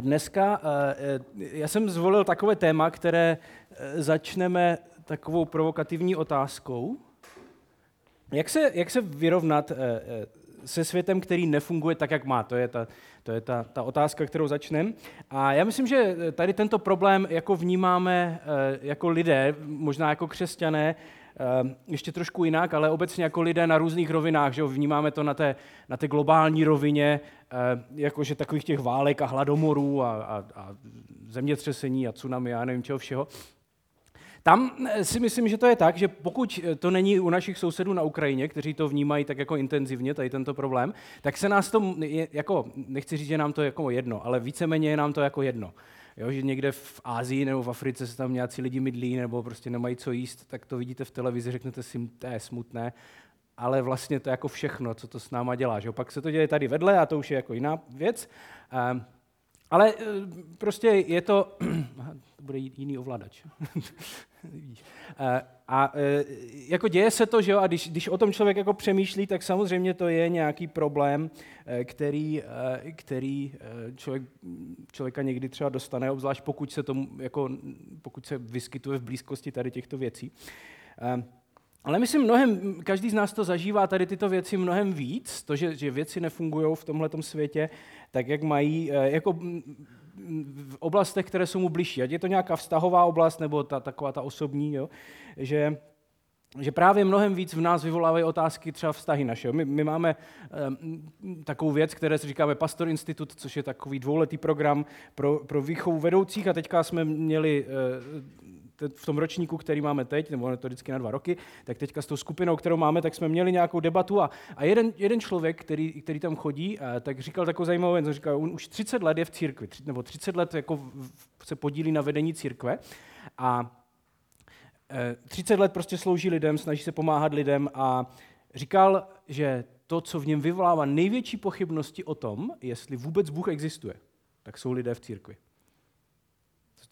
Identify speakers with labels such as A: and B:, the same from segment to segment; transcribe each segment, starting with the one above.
A: Dneska eh, já jsem zvolil takové téma, které eh, začneme takovou provokativní otázkou. Jak se, jak se vyrovnat eh, se světem, který nefunguje tak, jak má? To je ta, to je ta, ta otázka, kterou začneme. A já myslím, že tady tento problém jako vnímáme jako lidé, možná jako křesťané, ještě trošku jinak, ale obecně jako lidé na různých rovinách, že jo, vnímáme to na té, na té globální rovině, ehm, jakože takových těch válek a hladomorů a, a, a zemětřesení a tsunami a nevím čeho všeho. Tam eh, si myslím, že to je tak, že pokud to není u našich sousedů na Ukrajině, kteří to vnímají tak jako intenzivně, tady tento problém, tak se nás to, jako, nechci říct, že nám to je jako jedno, ale víceméně je nám to jako jedno jo, že někde v Ázii nebo v Africe se tam nějací lidi mydlí nebo prostě nemají co jíst, tak to vidíte v televizi, řeknete si, to je smutné, ale vlastně to je jako všechno, co to s náma dělá. Že? Pak se to děje tady vedle a to už je jako jiná věc. Ale eh, prostě je to, to bude jiný ovladač. Eh, a eh, jako děje se to, že jo, a když, když o tom člověk jako přemýšlí, tak samozřejmě to je nějaký problém, který, který člověk, člověka někdy třeba dostane, obzvlášť pokud se, tomu, jako, pokud se vyskytuje v blízkosti tady těchto věcí. Ale myslím, mnohem, každý z nás to zažívá tady tyto věci mnohem víc, to, že, že věci nefungují v tomhle světě, tak jak mají, eh, jako v oblastech, které jsou mu blížší. Ať je to nějaká vztahová oblast, nebo ta, taková ta osobní, jo? Že, že právě mnohem víc v nás vyvolávají otázky třeba vztahy naše. My, my máme um, takovou věc, které si říkáme Pastor Institut, což je takový dvouletý program pro, pro výchovu vedoucích a teďka jsme měli uh, v tom ročníku, který máme teď, nebo je to vždycky na dva roky, tak teďka s tou skupinou, kterou máme, tak jsme měli nějakou debatu a, a jeden, jeden člověk, který, který tam chodí, a, tak říkal takovou zajímavou věc, říkal, on už 30 let je v církvi, nebo 30 let jako se podílí na vedení církve a 30 e, let prostě slouží lidem, snaží se pomáhat lidem a říkal, že to, co v něm vyvolává největší pochybnosti o tom, jestli vůbec Bůh existuje, tak jsou lidé v církvi.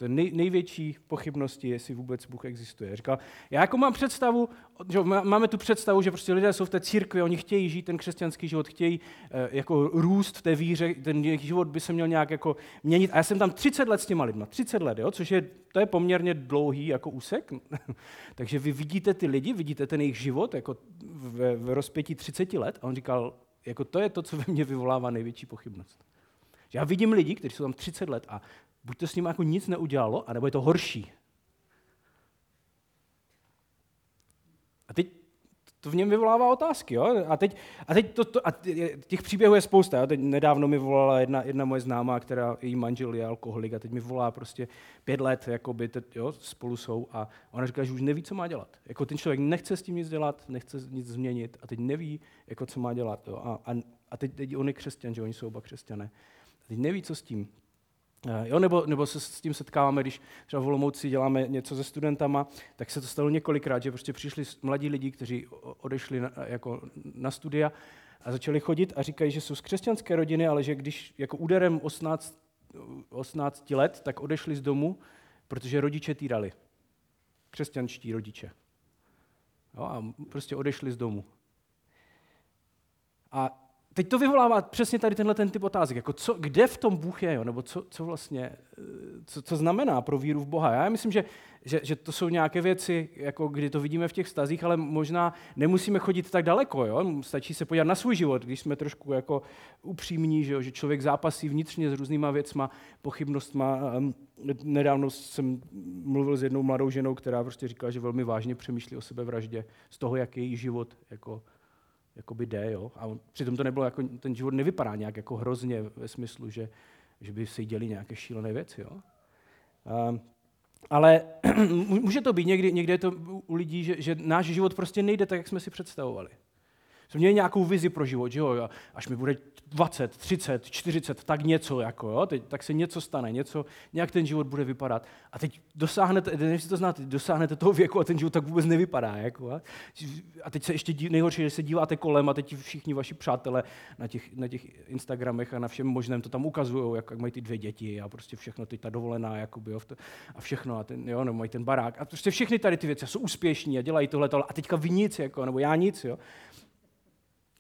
A: To je nej, největší pochybnosti, jestli vůbec Bůh existuje. Říkal, já jako mám představu, že máme tu představu, že prostě lidé jsou v té církvi, oni chtějí žít ten křesťanský život, chtějí uh, jako růst v té víře, ten jejich život by se měl nějak jako měnit. A já jsem tam 30 let s těma lidma, 30 let, jo, což je, to je poměrně dlouhý jako úsek. Takže vy vidíte ty lidi, vidíte ten jejich život jako v, v rozpětí 30 let a on říkal, jako to je to, co ve mně vyvolává největší pochybnost. Já vidím lidi, kteří jsou tam 30 let a buď to s ním jako nic neudělalo, anebo je to horší. A teď to v něm vyvolává otázky. Jo? A teď, a teď to, to, a těch příběhů je spousta. Jo? Teď nedávno mi volala jedna, jedna moje známá, která její manžel je alkoholik a teď mi volá prostě pět let, jakoby, teď, jo, spolu jsou a ona říká, že už neví, co má dělat. Jako ten člověk nechce s tím nic dělat, nechce nic změnit a teď neví, jako, co má dělat. Jo? A, a, a teď, teď on je křesťan, že oni jsou oba křesťané. A teď neví, co s tím. Eh, jo, nebo, nebo se s tím setkáváme, když třeba v Olomouci děláme něco se studentama, tak se to stalo několikrát, že prostě přišli mladí lidi, kteří odešli na, jako na studia a začali chodit a říkají, že jsou z křesťanské rodiny, ale že když jako úderem 18, 18 let, tak odešli z domu, protože rodiče týrali. Křesťanští rodiče. Jo, a prostě odešli z domu. A teď to vyvolává přesně tady tenhle ten typ otázek, jako co, kde v tom Bůh je, jo? nebo co, co vlastně, eh, co, co znamená pro víru v Boha. Já myslím, že, že, že to jsou nějaké věci, jako kdy to vidíme v těch stazích, ale možná nemusíme chodit tak daleko, jo? stačí se podívat na svůj život, když jsme trošku jako upřímní, že, jo? že člověk zápasí vnitřně s různýma věcma, pochybnostma. Nedávno jsem mluvil s jednou mladou ženou, která prostě říkala, že velmi vážně přemýšlí o sebevraždě z toho, jak je její život jako jakoby jde, jo? A přitom to nebylo jako, ten život nevypadá nějak jako hrozně ve smyslu, že, že by se děli nějaké šílené věci, jo? A, ale může to být, někdy, někdy je to u lidí, že, že náš život prostě nejde tak, jak jsme si představovali jsme měli nějakou vizi pro život, že jo, až mi bude 20, 30, 40, tak něco, jako, jo, teď, tak se něco stane, něco, nějak ten život bude vypadat. A teď dosáhnete, nevím, to znáte, dosáhnete toho věku a ten život tak vůbec nevypadá. Jako, a, a teď se ještě nejhorší, že se díváte kolem a teď všichni vaši přátelé na těch, na těch Instagramech a na všem možném to tam ukazují, jak, jak mají ty dvě děti a prostě všechno, teď ta dovolená, jakoby, jo, a všechno, a ten, jo, nebo mají ten barák. A prostě všechny tady ty věci jsou úspěšní a dělají tohle, tohle a teďka vy nic, jako, nebo já nic. Jo.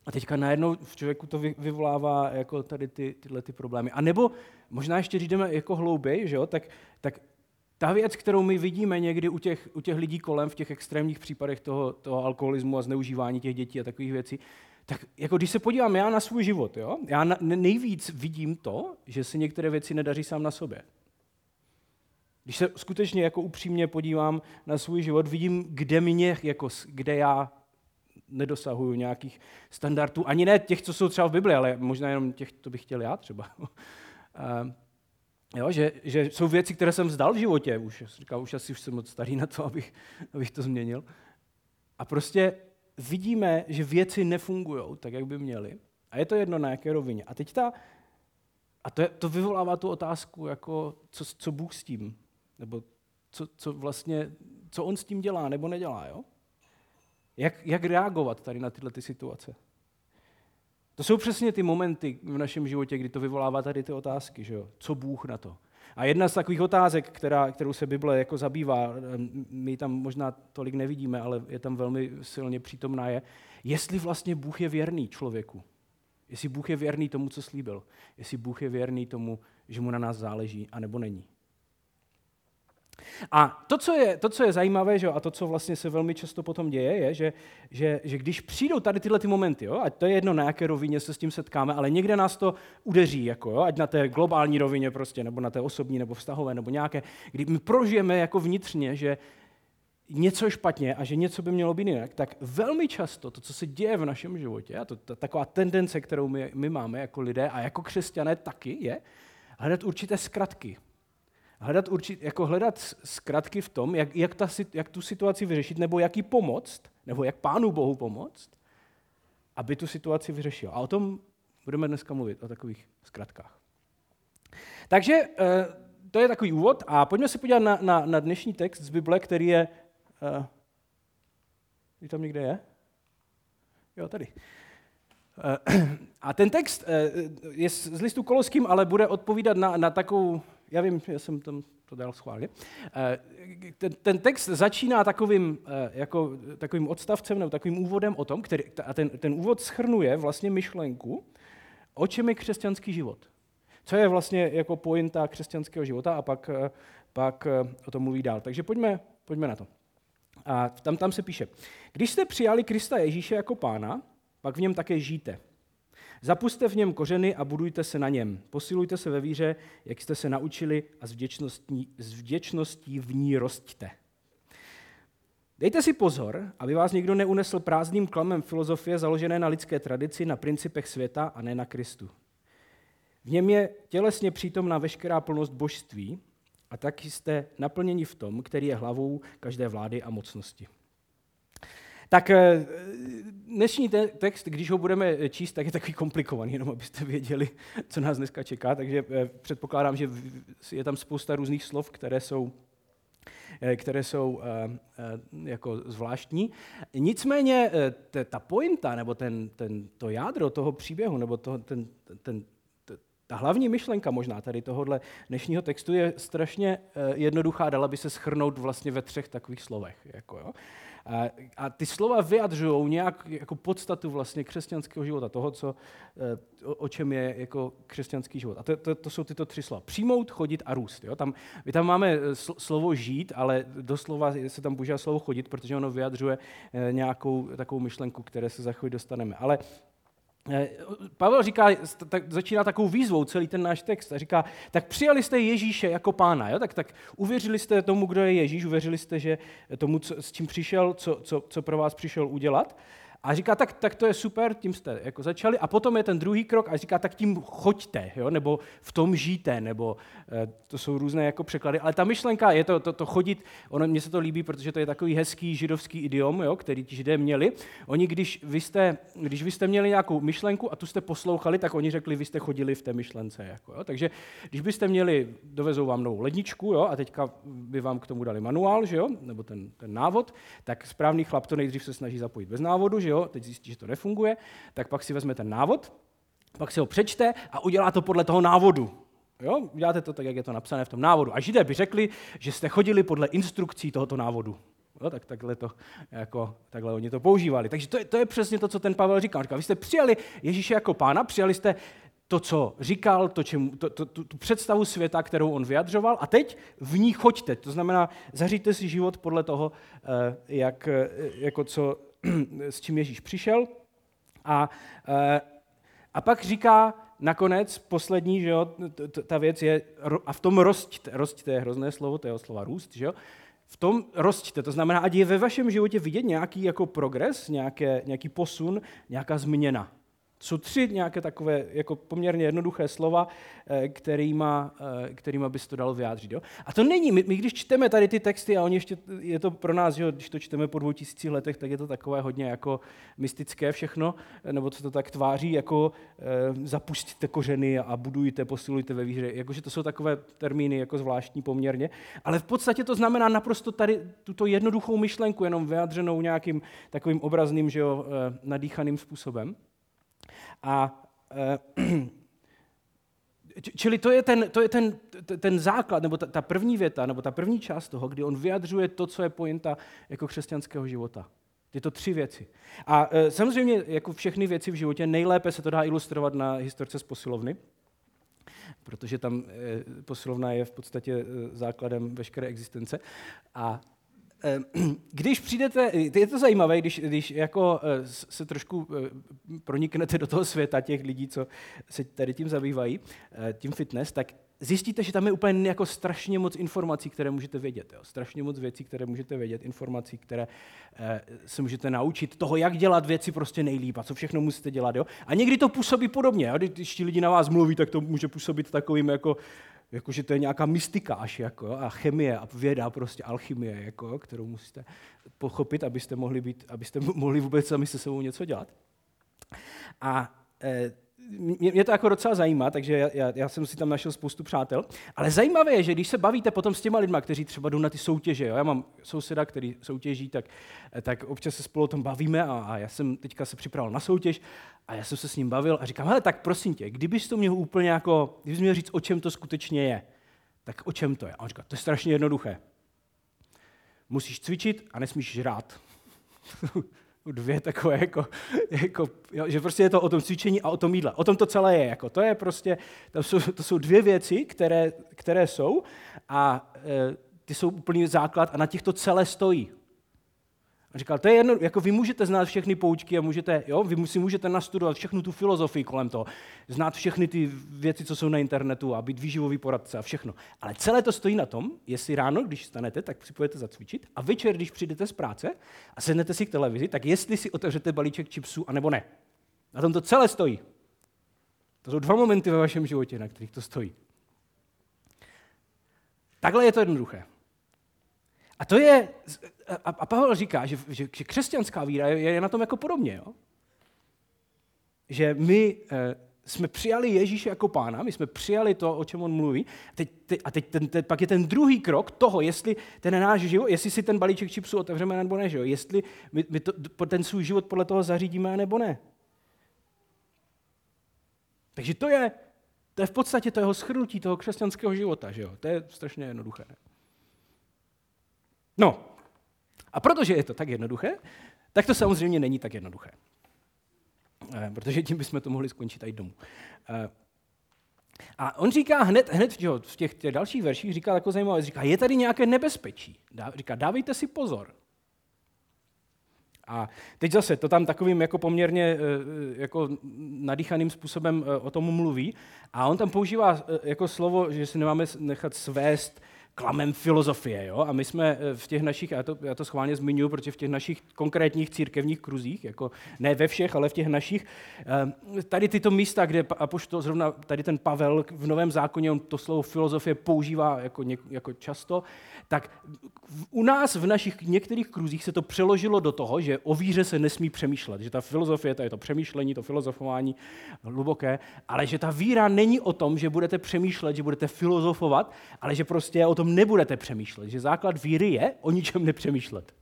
A: A teďka najednou v člověku to vyvolává jako tady ty, tyhle ty problémy. A nebo možná ještě, jdeme jako hlouběji, že jo, tak, tak ta věc, kterou my vidíme někdy u těch, u těch lidí kolem v těch extrémních případech toho, toho alkoholismu a zneužívání těch dětí a takových věcí, tak jako když se podívám já na svůj život, jo, já na, nejvíc vidím to, že se některé věci nedaří sám na sobě. Když se skutečně jako upřímně podívám na svůj život, vidím, kde mě, jako, kde já nedosahuju nějakých standardů, ani ne těch, co jsou třeba v Bibli, ale možná jenom těch, co bych chtěl já třeba. jo, že, že jsou věci, které jsem vzdal v životě, už, říkal, už asi už jsem moc starý na to, abych, abych to změnil. A prostě vidíme, že věci nefungují tak, jak by měly. A je to jedno na jaké rovině. A teď ta, a to, je, to vyvolává tu otázku, jako co, co Bůh s tím, nebo co, co vlastně, co on s tím dělá nebo nedělá, jo? Jak, jak reagovat tady na tyhle ty situace? To jsou přesně ty momenty v našem životě, kdy to vyvolává tady ty otázky, že jo? Co Bůh na to? A jedna z takových otázek, která, kterou se Bible jako zabývá, my tam možná tolik nevidíme, ale je tam velmi silně přítomná, je, jestli vlastně Bůh je věrný člověku. Jestli Bůh je věrný tomu, co slíbil. Jestli Bůh je věrný tomu, že mu na nás záleží, anebo není. A to, co je, to, co je zajímavé, že, a to, co vlastně se velmi často potom děje, je, že, že, že když přijdou tady tyhle ty momenty, jo, ať to je jedno, na jaké rovině se s tím setkáme, ale někde nás to udeří, jako, jo, ať na té globální rovině prostě, nebo na té osobní, nebo vztahové, nebo nějaké, kdy my prožijeme jako vnitřně, že něco je špatně a že něco by mělo být jinak, tak velmi často to, co se děje v našem životě, a to, to taková tendence, kterou my, my máme jako lidé a jako křesťané taky, je hledat určité zkratky, hledat, určit, jako hledat zkratky v tom, jak, jak, ta, jak tu situaci vyřešit, nebo jak ji pomoct, nebo jak Pánu Bohu pomoct, aby tu situaci vyřešil. A o tom budeme dneska mluvit, o takových zkratkách. Takže eh, to je takový úvod a pojďme se podívat na, na, na dnešní text z Bible, který je... Uh, tam někde je? Jo, tady. Uh, a ten text je z listu Koloským, ale bude odpovídat na, na takovou já vím, já jsem tam to dal schválně. Eh, ten, ten text začíná takovým, eh, jako, takovým odstavcem nebo takovým úvodem o tom, který, a ten, ten úvod schrnuje vlastně myšlenku, o čem je křesťanský život. Co je vlastně jako pointa křesťanského života a pak, eh, pak o tom mluví dál. Takže pojďme, pojďme na to. A tam, tam se píše, když jste přijali Krista Ježíše jako pána, pak v něm také žijte. Zapuste v něm kořeny a budujte se na něm. Posilujte se ve víře, jak jste se naučili a s vděčností, s vděčností v ní rostíte. Dejte si pozor, aby vás někdo neunesl prázdným klamem filozofie založené na lidské tradici, na principech světa a ne na Kristu. V něm je tělesně přítomná veškerá plnost božství a tak jste naplněni v tom, který je hlavou každé vlády a mocnosti. Tak eh, dnešní text, když ho budeme číst, tak je takový komplikovaný, jenom abyste věděli, co nás dneska čeká. Takže eh, předpokládám, že je tam spousta různých slov, které jsou eh, které jsou jako zvláštní. Nicméně ta pointa, nebo ten, ten, to jádro toho příběhu, nebo to, ten, ten, ta hlavní myšlenka možná tady tohohle dnešního textu je strašně jednoduchá, dala by se schrnout vlastně ve třech takových slovech. Jako jo. A, ty slova vyjadřují nějak jako podstatu vlastně křesťanského života, toho, co, eh, o, čem je jako křesťanský život. A to, to, to jsou tyto tři slova. Přijmout, chodit a růst. Jo? Tam, my tam máme eh, slovo žít, ale doslova se tam používá slovo chodit, protože ono vyjadřuje eh, nějakou takovou myšlenku, které se za chvíli dostaneme. Ale Pavel říká, tak, začíná takovou výzvou celý ten náš text a říká, tak přijali jste Ježíše jako pána, jo? Tak, tak uvěřili jste tomu, kdo je Ježíš, uvěřili jste, že tomu, co, s čím přišel, co, co, co pro vás přišel udělat a říká, tak, tak to je super, tím jste jako začali. A potom je ten druhý krok a říká, tak tím choďte, jo? nebo v tom žijte, nebo e, to jsou různé jako překlady. Ale ta myšlenka je to, to, to chodit, ono, mně se to líbí, protože to je takový hezký židovský idiom, jo? který ti židé měli. Oni, když vy, jste, když vy jste měli nějakou myšlenku a tu jste poslouchali, tak oni řekli, vy jste chodili v té myšlence. Jako, jo? Takže když byste měli, dovezou vám novou ledničku jo? a teďka by vám k tomu dali manuál, že jo? nebo ten, ten návod, tak správný chlap to nejdřív se snaží zapojit bez návodu, že jo, teď zjistí, že to nefunguje, tak pak si vezme ten návod, pak si ho přečte a udělá to podle toho návodu. Jo? Uděláte to tak, jak je to napsané v tom návodu. A židé by řekli, že jste chodili podle instrukcí tohoto návodu. Jo, tak takhle, to, jako, takhle oni to používali. Takže to je, to je přesně to, co ten Pavel říkal. Říkal, vy jste přijali Ježíše jako pána, přijali jste to, co říkal, to, čemu, to, to, tu, tu představu světa, kterou on vyjadřoval a teď v ní choďte. To znamená, zaříte si život podle toho, eh, jak, eh, jako co, s čím Ježíš přišel. A, eh, a pak říká nakonec poslední, že jo, ta věc je, a v tom rosťte, rosťte je hrozné slovo, to je slova růst, že jo, v tom rosťte, to znamená, ať je ve vašem životě vidět nějaký jako progres, nějaké, nějaký posun, nějaká změna jsou tři nějaké takové jako poměrně jednoduché slova, eh, kterýma, eh, kterýma bys to dalo vyjádřit. Jo? A to není, my, my když čteme tady ty texty, a oni ještě, je to pro nás, že když to čteme po dvou tisících letech, tak je to takové hodně jako mystické všechno, eh, nebo co to tak tváří, jako e, zapustíte kořeny a budujte, posilujte ve víře. Jakože to jsou takové termíny jako zvláštní poměrně. Ale v podstatě to znamená naprosto tady tuto jednoduchou myšlenku, jenom vyjádřenou nějakým takovým obrazným, že jo, nadýchaným způsobem. A eh, Čili to je ten, to je ten, ten základ, nebo ta, první věta, nebo ta první část toho, kdy on vyjadřuje to, co je pointa jako křesťanského života. Tyto tři věci. A e, samozřejmě, jako všechny věci v životě, nejlépe se to dá ilustrovat na historce z posilovny, protože tam e, posilovna je v podstatě základem veškeré existence. A Eh, když přijdete, je to zajímavé, když, když jako eh, se trošku eh, proniknete do toho světa těch lidí, co se tady tím zabývají, tím fitness, tak zjistíte, že tam je úplně jako strašně moc informací, které můžete vědět. Jo? Strašně moc věcí, které můžete vědět, informací, které se můžete naučit, toho, jak dělat věci prostě nejlíp a co všechno musíte dělat. Jo? A někdy to působí podobně. Jo? Když ti lidi na vás mluví, tak to může působit takovým jako jakože to je nějaká mystika až, jako, a chemie a věda, prostě alchymie, jako, kterou musíte pochopit, abyste mohli, být, abyste mohli vůbec sami se sebou něco dělat. A e, mě, mě to jako docela zajímá, takže já, já, jsem si tam našel spoustu přátel. Ale zajímavé je, že když se bavíte potom s těma lidma, kteří třeba jdou na ty soutěže, jo? já mám souseda, který soutěží, tak, tak občas se spolu o tom bavíme a, a já jsem teďka se připravil na soutěž a já jsem se s ním bavil a říkám, hele, tak prosím tě, kdybys to měl úplně jako, kdybys měl říct, o čem to skutečně je, tak o čem to je? A on říká, to je strašně jednoduché. Musíš cvičit a nesmíš žrát. dvě takové, jako, jako jo, že prostě je to o tom cvičení a o tom jídle. O tom to celé je. Jako, to je prostě, to jsou, to jsou dvě věci, které, které jsou a e, ty jsou úplný základ a na těch to celé stojí. A říkal, to je jedno, jako vy můžete znát všechny poučky a můžete, jo, vy si můžete nastudovat všechnu tu filozofii kolem toho, znát všechny ty věci, co jsou na internetu a být výživový poradce a všechno. Ale celé to stojí na tom, jestli ráno, když stanete, tak si půjdete zacvičit a večer, když přijdete z práce a sednete si k televizi, tak jestli si otevřete balíček chipsů, anebo ne. Na tom to celé stojí. To jsou dva momenty ve vašem životě, na kterých to stojí. Takhle je to jednoduché. A to je, a, a Pavel říká, že, že, že křesťanská víra je, je na tom jako podobně. Jo? Že my e, jsme přijali Ježíše jako pána, my jsme přijali to, o čem on mluví, teď, teď, a teď ten, teď, pak je ten druhý krok toho, jestli ten náš život, jestli si ten balíček čipsů otevřeme nebo ne, že jo? jestli my, my to, ten svůj život podle toho zařídíme nebo ne. Takže to je, to je v podstatě toho schrnutí toho křesťanského života, že jo? To je strašně jednoduché. No, a protože je to tak jednoduché, tak to samozřejmě není tak jednoduché. Eh, protože tím bychom to mohli skončit i domů. Eh, a on říká hned, hned v těch, těch dalších verších, říká jako zajímavé, říká, je tady nějaké nebezpečí. Dá, říká, dávejte si pozor. A teď zase to tam takovým jako poměrně eh, jako nadýchaným způsobem o tom mluví. A on tam používá jako slovo, že si nemáme nechat svést klamem filozofie. Jo? A my jsme eh, v těch našich, já to, já to schválně zmiňuji, protože v těch našich konkrétních církevních kruzích, jako ne ve všech, ale v těch našich, eh, tady tyto místa, kde to zrovna tady ten Pavel v Novém zákoně, on to slovo filozofie používá jako, jako často, tak u nás v našich některých kruzích se to přeložilo do toho, že o víře se nesmí přemýšlet, že ta filozofie, to je to přemýšlení, to filozofování hluboké, ale že ta víra není o tom, že budete přemýšlet, že budete filozofovat, ale že prostě o tom nebudete přemýšlet, že základ víry je o ničem nepřemýšlet.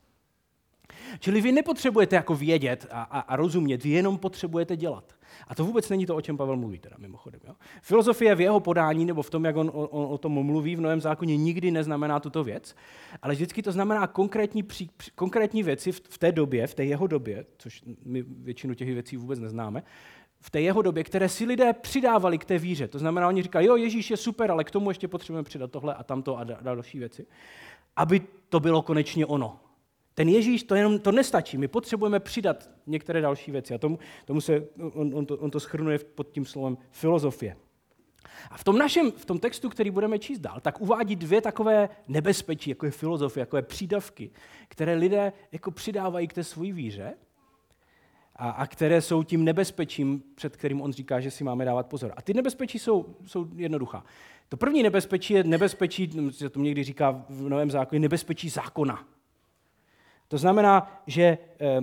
A: Čili vy nepotřebujete jako vědět a, a, a rozumět, vy jenom potřebujete dělat. A to vůbec není to, o čem Pavel mluví, teda mimochodem. Jo? Filozofie v jeho podání, nebo v tom, jak on, on, on o tom mluví v Novém zákoně, nikdy neznamená tuto věc, ale vždycky to znamená konkrétní, pří, konkrétní věci v, v té době, v té jeho době, což my většinu těch věcí vůbec neznáme, v té jeho době, které si lidé přidávali k té víře. To znamená, oni říkají, jo, Ježíš je super, ale k tomu ještě potřebujeme přidat tohle a tamto a další věci. Aby to bylo konečně ono. Ten Ježíš to jenom to nestačí. My potřebujeme přidat některé další věci. A tomu, tomu se, on, on, to, on to schrnuje pod tím slovem filozofie. A v tom našem, v tom textu, který budeme číst dál, tak uvádí dvě takové nebezpečí, jako je filozofie, jako je přídavky, které lidé jako přidávají k té své víře a, a které jsou tím nebezpečím, před kterým on říká, že si máme dávat pozor. A ty nebezpečí jsou, jsou jednoduchá. To první nebezpečí je nebezpečí, se to někdy říká v Novém zákoně, nebezpečí zákona. To znamená, že eh,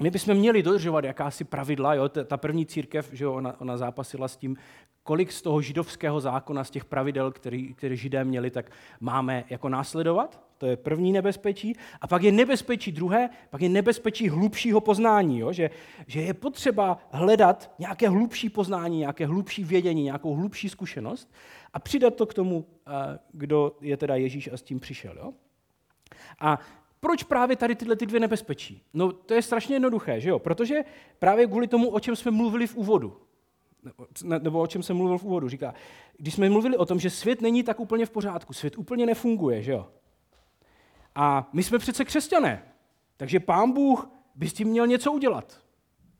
A: my bychom měli dodržovat jakási pravidla. Jo? Ta první církev, že jo, ona, ona zápasila s tím, kolik z toho židovského zákona, z těch pravidel, který, které židé měli, tak máme jako následovat. To je první nebezpečí. A pak je nebezpečí druhé, pak je nebezpečí hlubšího poznání. Jo? Že, že je potřeba hledat nějaké hlubší poznání, nějaké hlubší vědění, nějakou hlubší zkušenost a přidat to k tomu, eh, kdo je teda Ježíš a s tím přišel. Jo? A proč právě tady tyhle ty dvě nebezpečí? No to je strašně jednoduché, že jo? Protože právě kvůli tomu, o čem jsme mluvili v úvodu, nebo o čem jsem mluvil v úvodu, říká, když jsme mluvili o tom, že svět není tak úplně v pořádku, svět úplně nefunguje, že jo? A my jsme přece křesťané, takže pán Bůh by s tím měl něco udělat.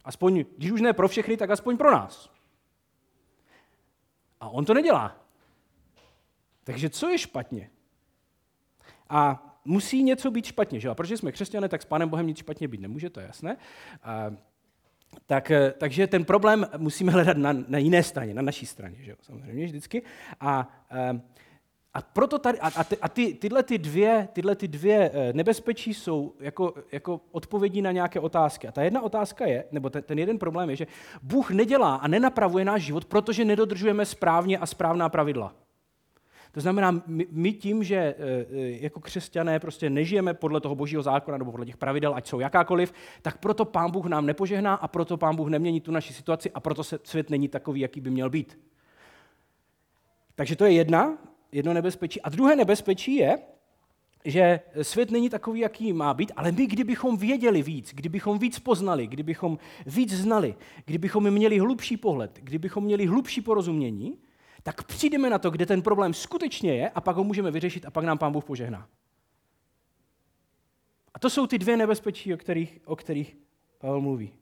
A: Aspoň, když už ne pro všechny, tak aspoň pro nás. A on to nedělá. Takže co je špatně? A musí něco být špatně, že? A protože jsme křesťané, tak s Pánem Bohem nic špatně být nemůže, to je jasné. A, tak, eh, takže ten problém musíme hledat na, na jiné straně, na naší straně, že samozřejmě vždycky. A, a, eh, a proto tady, a, ty, a ty, tyhle, ty dvě, tyhle ty dvě eh, nebezpečí jsou jako, jako odpovědí na nějaké otázky. A ta jedna otázka je, nebo ten, ten jeden problém je, že Bůh nedělá a nenapravuje náš život, protože nedodržujeme správně a správná pravidla. To znamená, my, my tím, že e, e, jako křesťané prostě nežijeme podle toho božího zákona nebo podle těch pravidel, ať jsou jakákoliv, tak proto pán Bůh nám nepožehná a proto pán Bůh nemění tu naši situaci a proto se svět není takový, jaký by měl být. Takže to je jedna, jedno nebezpečí. A druhé nebezpečí je, že svět není takový, jaký má být, ale my, kdybychom věděli víc, kdybychom víc poznali, kdybychom víc znali, kdybychom měli hlubší pohled, kdybychom měli hlubší porozumění, tak přijdeme na to, kde ten problém skutečně je a pak ho můžeme vyřešit a pak nám Pán Bůh požehná. A to jsou ty dvě nebezpečí, o kterých, o kterých Pavel mluví.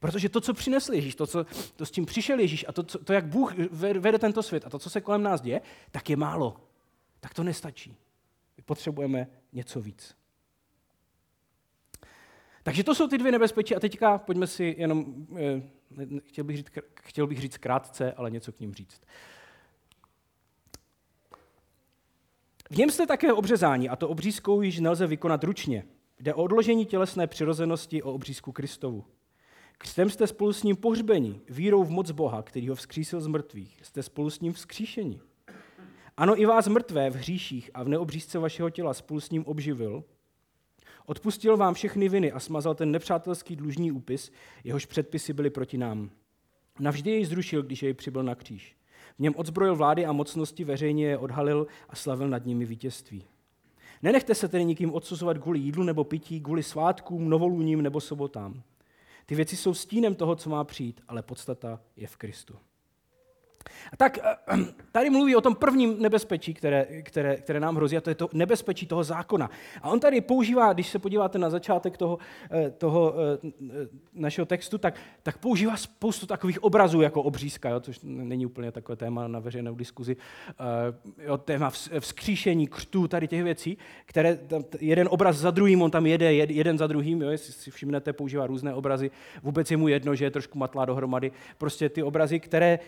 A: Protože to, co přinesl Ježíš, to, co, to s tím přišel Ježíš a to, co, to, jak Bůh vede tento svět a to, co se kolem nás děje, tak je málo. Tak to nestačí. My potřebujeme něco víc. Takže to jsou ty dvě nebezpečí a teďka pojďme si jenom, eh, chtěl bych říct, chtěl bych říct krátce, ale něco k ním říct. V něm jste také obřezání, a to obřízkou již nelze vykonat ručně. Jde o odložení tělesné přirozenosti o obřízku Kristovu. Křtem jste spolu s ním pohřbeni, vírou v moc Boha, který ho vzkřísil z mrtvých. Jste spolu s ním vzkříšeni. Ano, i vás mrtvé v hříších a v neobřízce vašeho těla spolu s ním obživil. Odpustil vám všechny viny a smazal ten nepřátelský dlužní úpis, jehož předpisy byly proti nám. Navždy jej zrušil, když jej přibyl na kříž. V něm odzbrojil vlády a mocnosti, veřejně je odhalil a slavil nad nimi vítězství. Nenechte se tedy nikým odsuzovat kvůli jídlu nebo pití, kvůli svátkům, novoluním nebo sobotám. Ty věci jsou stínem toho, co má přijít, ale podstata je v Kristu. Tak eh, tady mluví o tom prvním nebezpečí, které, které, které nám hrozí, a to je to nebezpečí toho zákona. A on tady používá, když se podíváte na začátek toho, eh, toho eh, našeho textu, tak, tak používá spoustu takových obrazů jako obřízka, jo, což není úplně takové téma na veřejnou diskuzi, jo, téma vzkříšení, křtů, tady těch věcí, které jeden obraz za druhým, on tam jede jeden za druhým, jo, jestli si všimnete, používá různé obrazy, vůbec je mu jedno, že je trošku matlá dohromady, prostě ty obrazy, které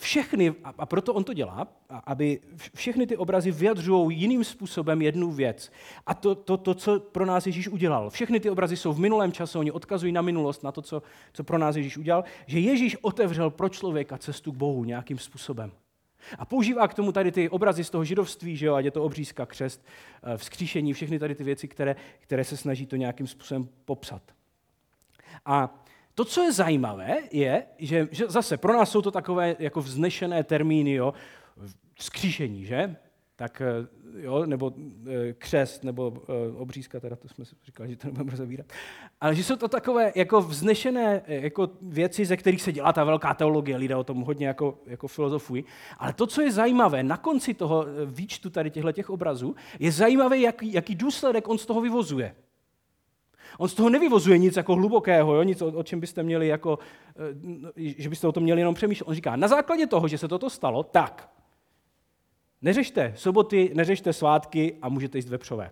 A: všechny, a proto on to dělá, aby všechny ty obrazy vyjadřují jiným způsobem jednu věc. A to, to, to, co pro nás Ježíš udělal. Všechny ty obrazy jsou v minulém čase, oni odkazují na minulost, na to, co, co pro nás Ježíš udělal, že Ježíš otevřel pro člověka cestu k Bohu nějakým způsobem. A používá k tomu tady ty obrazy z toho židovství, že jo, ať je to obřízka, křest, eh, vzkříšení, všechny tady ty věci, které, které se snaží to nějakým způsobem popsat. A to, co je zajímavé, je, že, že zase pro nás jsou to takové jako vznešené termíny, jo, vzkříšení, že? Tak eh, jo, nebo e, křest, nebo e, obřízka, teda to jsme si říkali, že to nebudeme rozebírat. Ale že jsou to takové jako vznešené jako věci, ze kterých se dělá ta velká teologie, lidé o tom hodně jako, jako filozofují. Ale to, co je zajímavé na konci toho výčtu tady těchto těch obrazů, je zajímavé, jaký, jaký důsledek on z toho vyvozuje. On z toho nevyvozuje nic jako hlubokého, jo? nic, o, o čem byste měli jako, že byste o tom měli jenom přemýšlet. On říká, na základě toho, že se toto stalo, tak, Neřešte soboty, neřešte svátky a můžete jíst vepřové.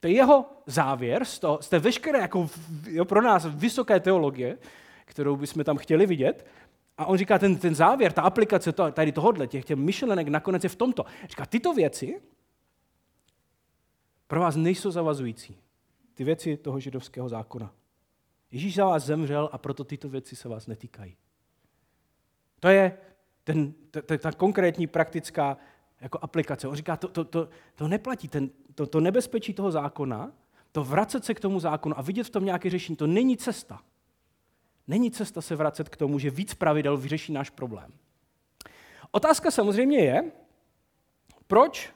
A: To je jeho závěr z, toho, z té veškeré jako, jo, pro nás vysoké teologie, kterou bychom tam chtěli vidět. A on říká, ten, ten závěr, ta aplikace to, tady tohohle, těch, těch myšlenek nakonec je v tomto. Říká, tyto věci pro vás nejsou zavazující. Ty věci toho židovského zákona. Ježíš za vás zemřel a proto tyto věci se vás netýkají. To je ten, ta, ta konkrétní praktická jako aplikace. On říká, to, to, to, to neplatí, ten, to, to nebezpečí toho zákona, to vracet se k tomu zákonu a vidět v tom nějaké řešení, to není cesta. Není cesta se vracet k tomu, že víc pravidel vyřeší náš problém. Otázka samozřejmě je, proč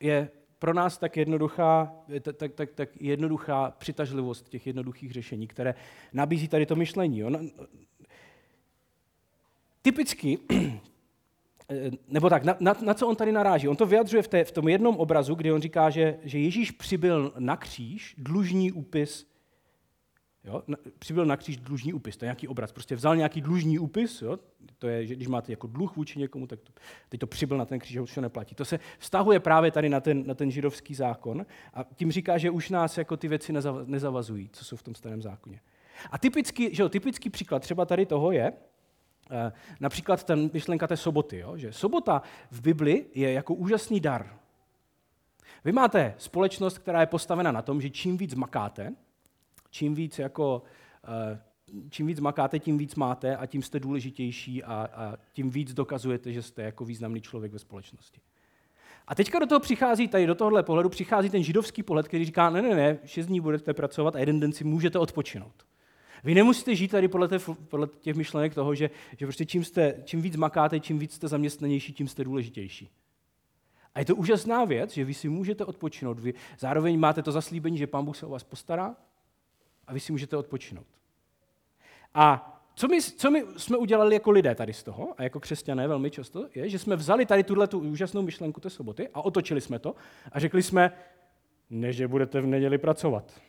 A: je pro nás tak jednoduchá, tak, tak, tak jednoduchá přitažlivost těch jednoduchých řešení, které nabízí tady to myšlení. Jo? typicky, nebo tak, na, na, na co on tady naráží? On to vyjadřuje v, té, v tom jednom obrazu, kdy on říká, že, že Ježíš přibyl na kříž, dlužní úpis, jo, přibyl na kříž dlužní úpis, to je nějaký obraz, prostě vzal nějaký dlužní úpis, jo, to je, že když máte jako dluh vůči někomu, tak to, teď to přibyl na ten kříž a už to neplatí. To se vztahuje právě tady na ten, na ten židovský zákon a tím říká, že už nás jako ty věci nezavazují, co jsou v tom starém zákoně. A typický, že jo, typický příklad třeba tady toho je, Eh, například ten myšlenka té soboty, jo? že sobota v Bibli je jako úžasný dar. Vy máte společnost, která je postavena na tom, že čím víc makáte, čím víc jako eh, čím víc makáte, tím víc máte a tím jste důležitější a, a tím víc dokazujete, že jste jako významný člověk ve společnosti. A teďka do toho přichází, tady do tohohle pohledu přichází ten židovský pohled, který říká, ne, ne, ne, šest dní budete pracovat a jeden den si můžete odpočinout. Vy nemusíte žít tady podle, té, podle těch myšlenek toho, že, že prostě čím, jste, čím víc makáte, čím víc jste zaměstnanější, tím jste důležitější. A je to úžasná věc, že vy si můžete odpočinout. Vy zároveň máte to zaslíbení, že Pán Bůh se o vás postará a vy si můžete odpočinout. A co my, co my jsme udělali jako lidé tady z toho, a jako křesťané velmi často, je, že jsme vzali tady tuhle tu úžasnou myšlenku té soboty a otočili jsme to a řekli jsme, ne, že budete v neděli pracovat.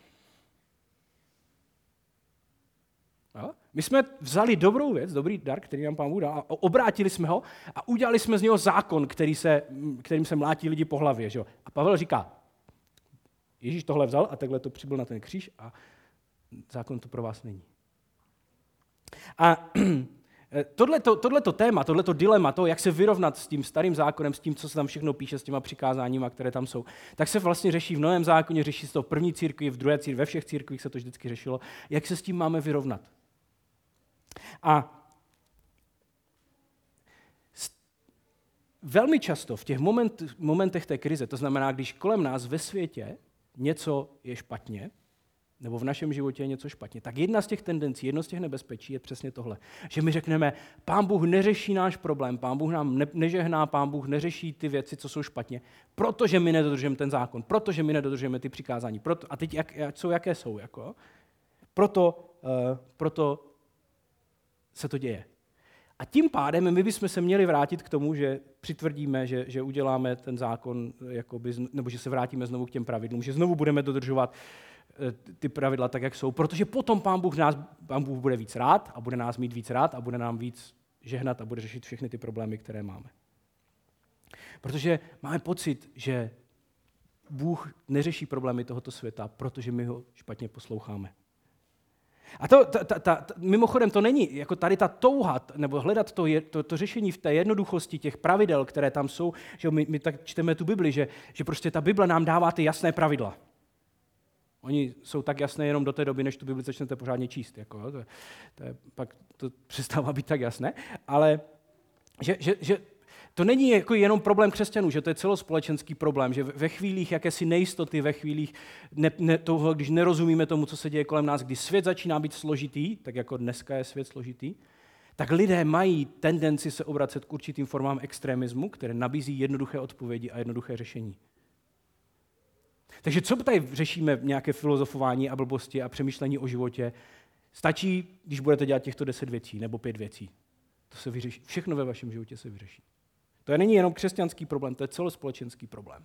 A: My jsme vzali dobrou věc, dobrý dar, který nám pán Bůh dal, a obrátili jsme ho a udělali jsme z něho zákon, který se, kterým se mlátí lidi po hlavě. Že? A Pavel říká, Ježíš tohle vzal a takhle to přibyl na ten kříž a zákon to pro vás není. A tohleto, tohleto téma, tohleto dilema, to, jak se vyrovnat s tím starým zákonem, s tím, co se tam všechno píše, s těma přikázáníma, které tam jsou, tak se vlastně řeší v novém zákoně, řeší se to v první církvi, v druhé církvi, ve všech církvích se to vždycky řešilo. Jak se s tím máme vyrovnat? A velmi často v těch moment, momentech té krize, to znamená, když kolem nás ve světě něco je špatně, nebo v našem životě je něco špatně, tak jedna z těch tendencí, jedno z těch nebezpečí je přesně tohle. Že my řekneme, pán Bůh neřeší náš problém, pán Bůh nám ne, nežehná, pán Bůh neřeší ty věci, co jsou špatně, protože my nedodržujeme ten zákon, protože my nedodržujeme ty přikázání. Proto, a teď jak, jsou, jaké jsou. Jako? Proto, uh, proto se to děje. A tím pádem my bychom se měli vrátit k tomu, že přitvrdíme, že, že uděláme ten zákon, jakoby, nebo že se vrátíme znovu k těm pravidlům, že znovu budeme dodržovat eh, ty pravidla tak, jak jsou, protože potom pán Bůh, nás, pán Bůh bude víc rád a bude nás mít víc rád a bude nám víc žehnat a bude řešit všechny ty problémy, které máme. Protože máme pocit, že Bůh neřeší problémy tohoto světa, protože my ho špatně posloucháme. A to, ta, ta, ta, mimochodem to není, jako tady ta touha, nebo hledat to, je, to, to řešení v té jednoduchosti těch pravidel, které tam jsou, že my, my tak čteme tu Bibli, že, že prostě ta Bible nám dává ty jasné pravidla. Oni jsou tak jasné jenom do té doby, než tu Bibli začnete pořádně číst. Jako, to, to je, pak to přestává být tak jasné. Ale že, že, že to není jako jenom problém křesťanů, že to je celospolečenský problém, že ve chvílích jakési nejistoty, ve chvílích ne, ne, toho, když nerozumíme tomu, co se děje kolem nás, kdy svět začíná být složitý, tak jako dneska je svět složitý, tak lidé mají tendenci se obracet k určitým formám extremismu, které nabízí jednoduché odpovědi a jednoduché řešení. Takže co tady řešíme nějaké filozofování a blbosti a přemýšlení o životě? Stačí, když budete dělat těchto deset věcí nebo pět věcí. To se vyřeší. Všechno ve vašem životě se vyřeší. To není jenom křesťanský problém, to je celospolečenský problém.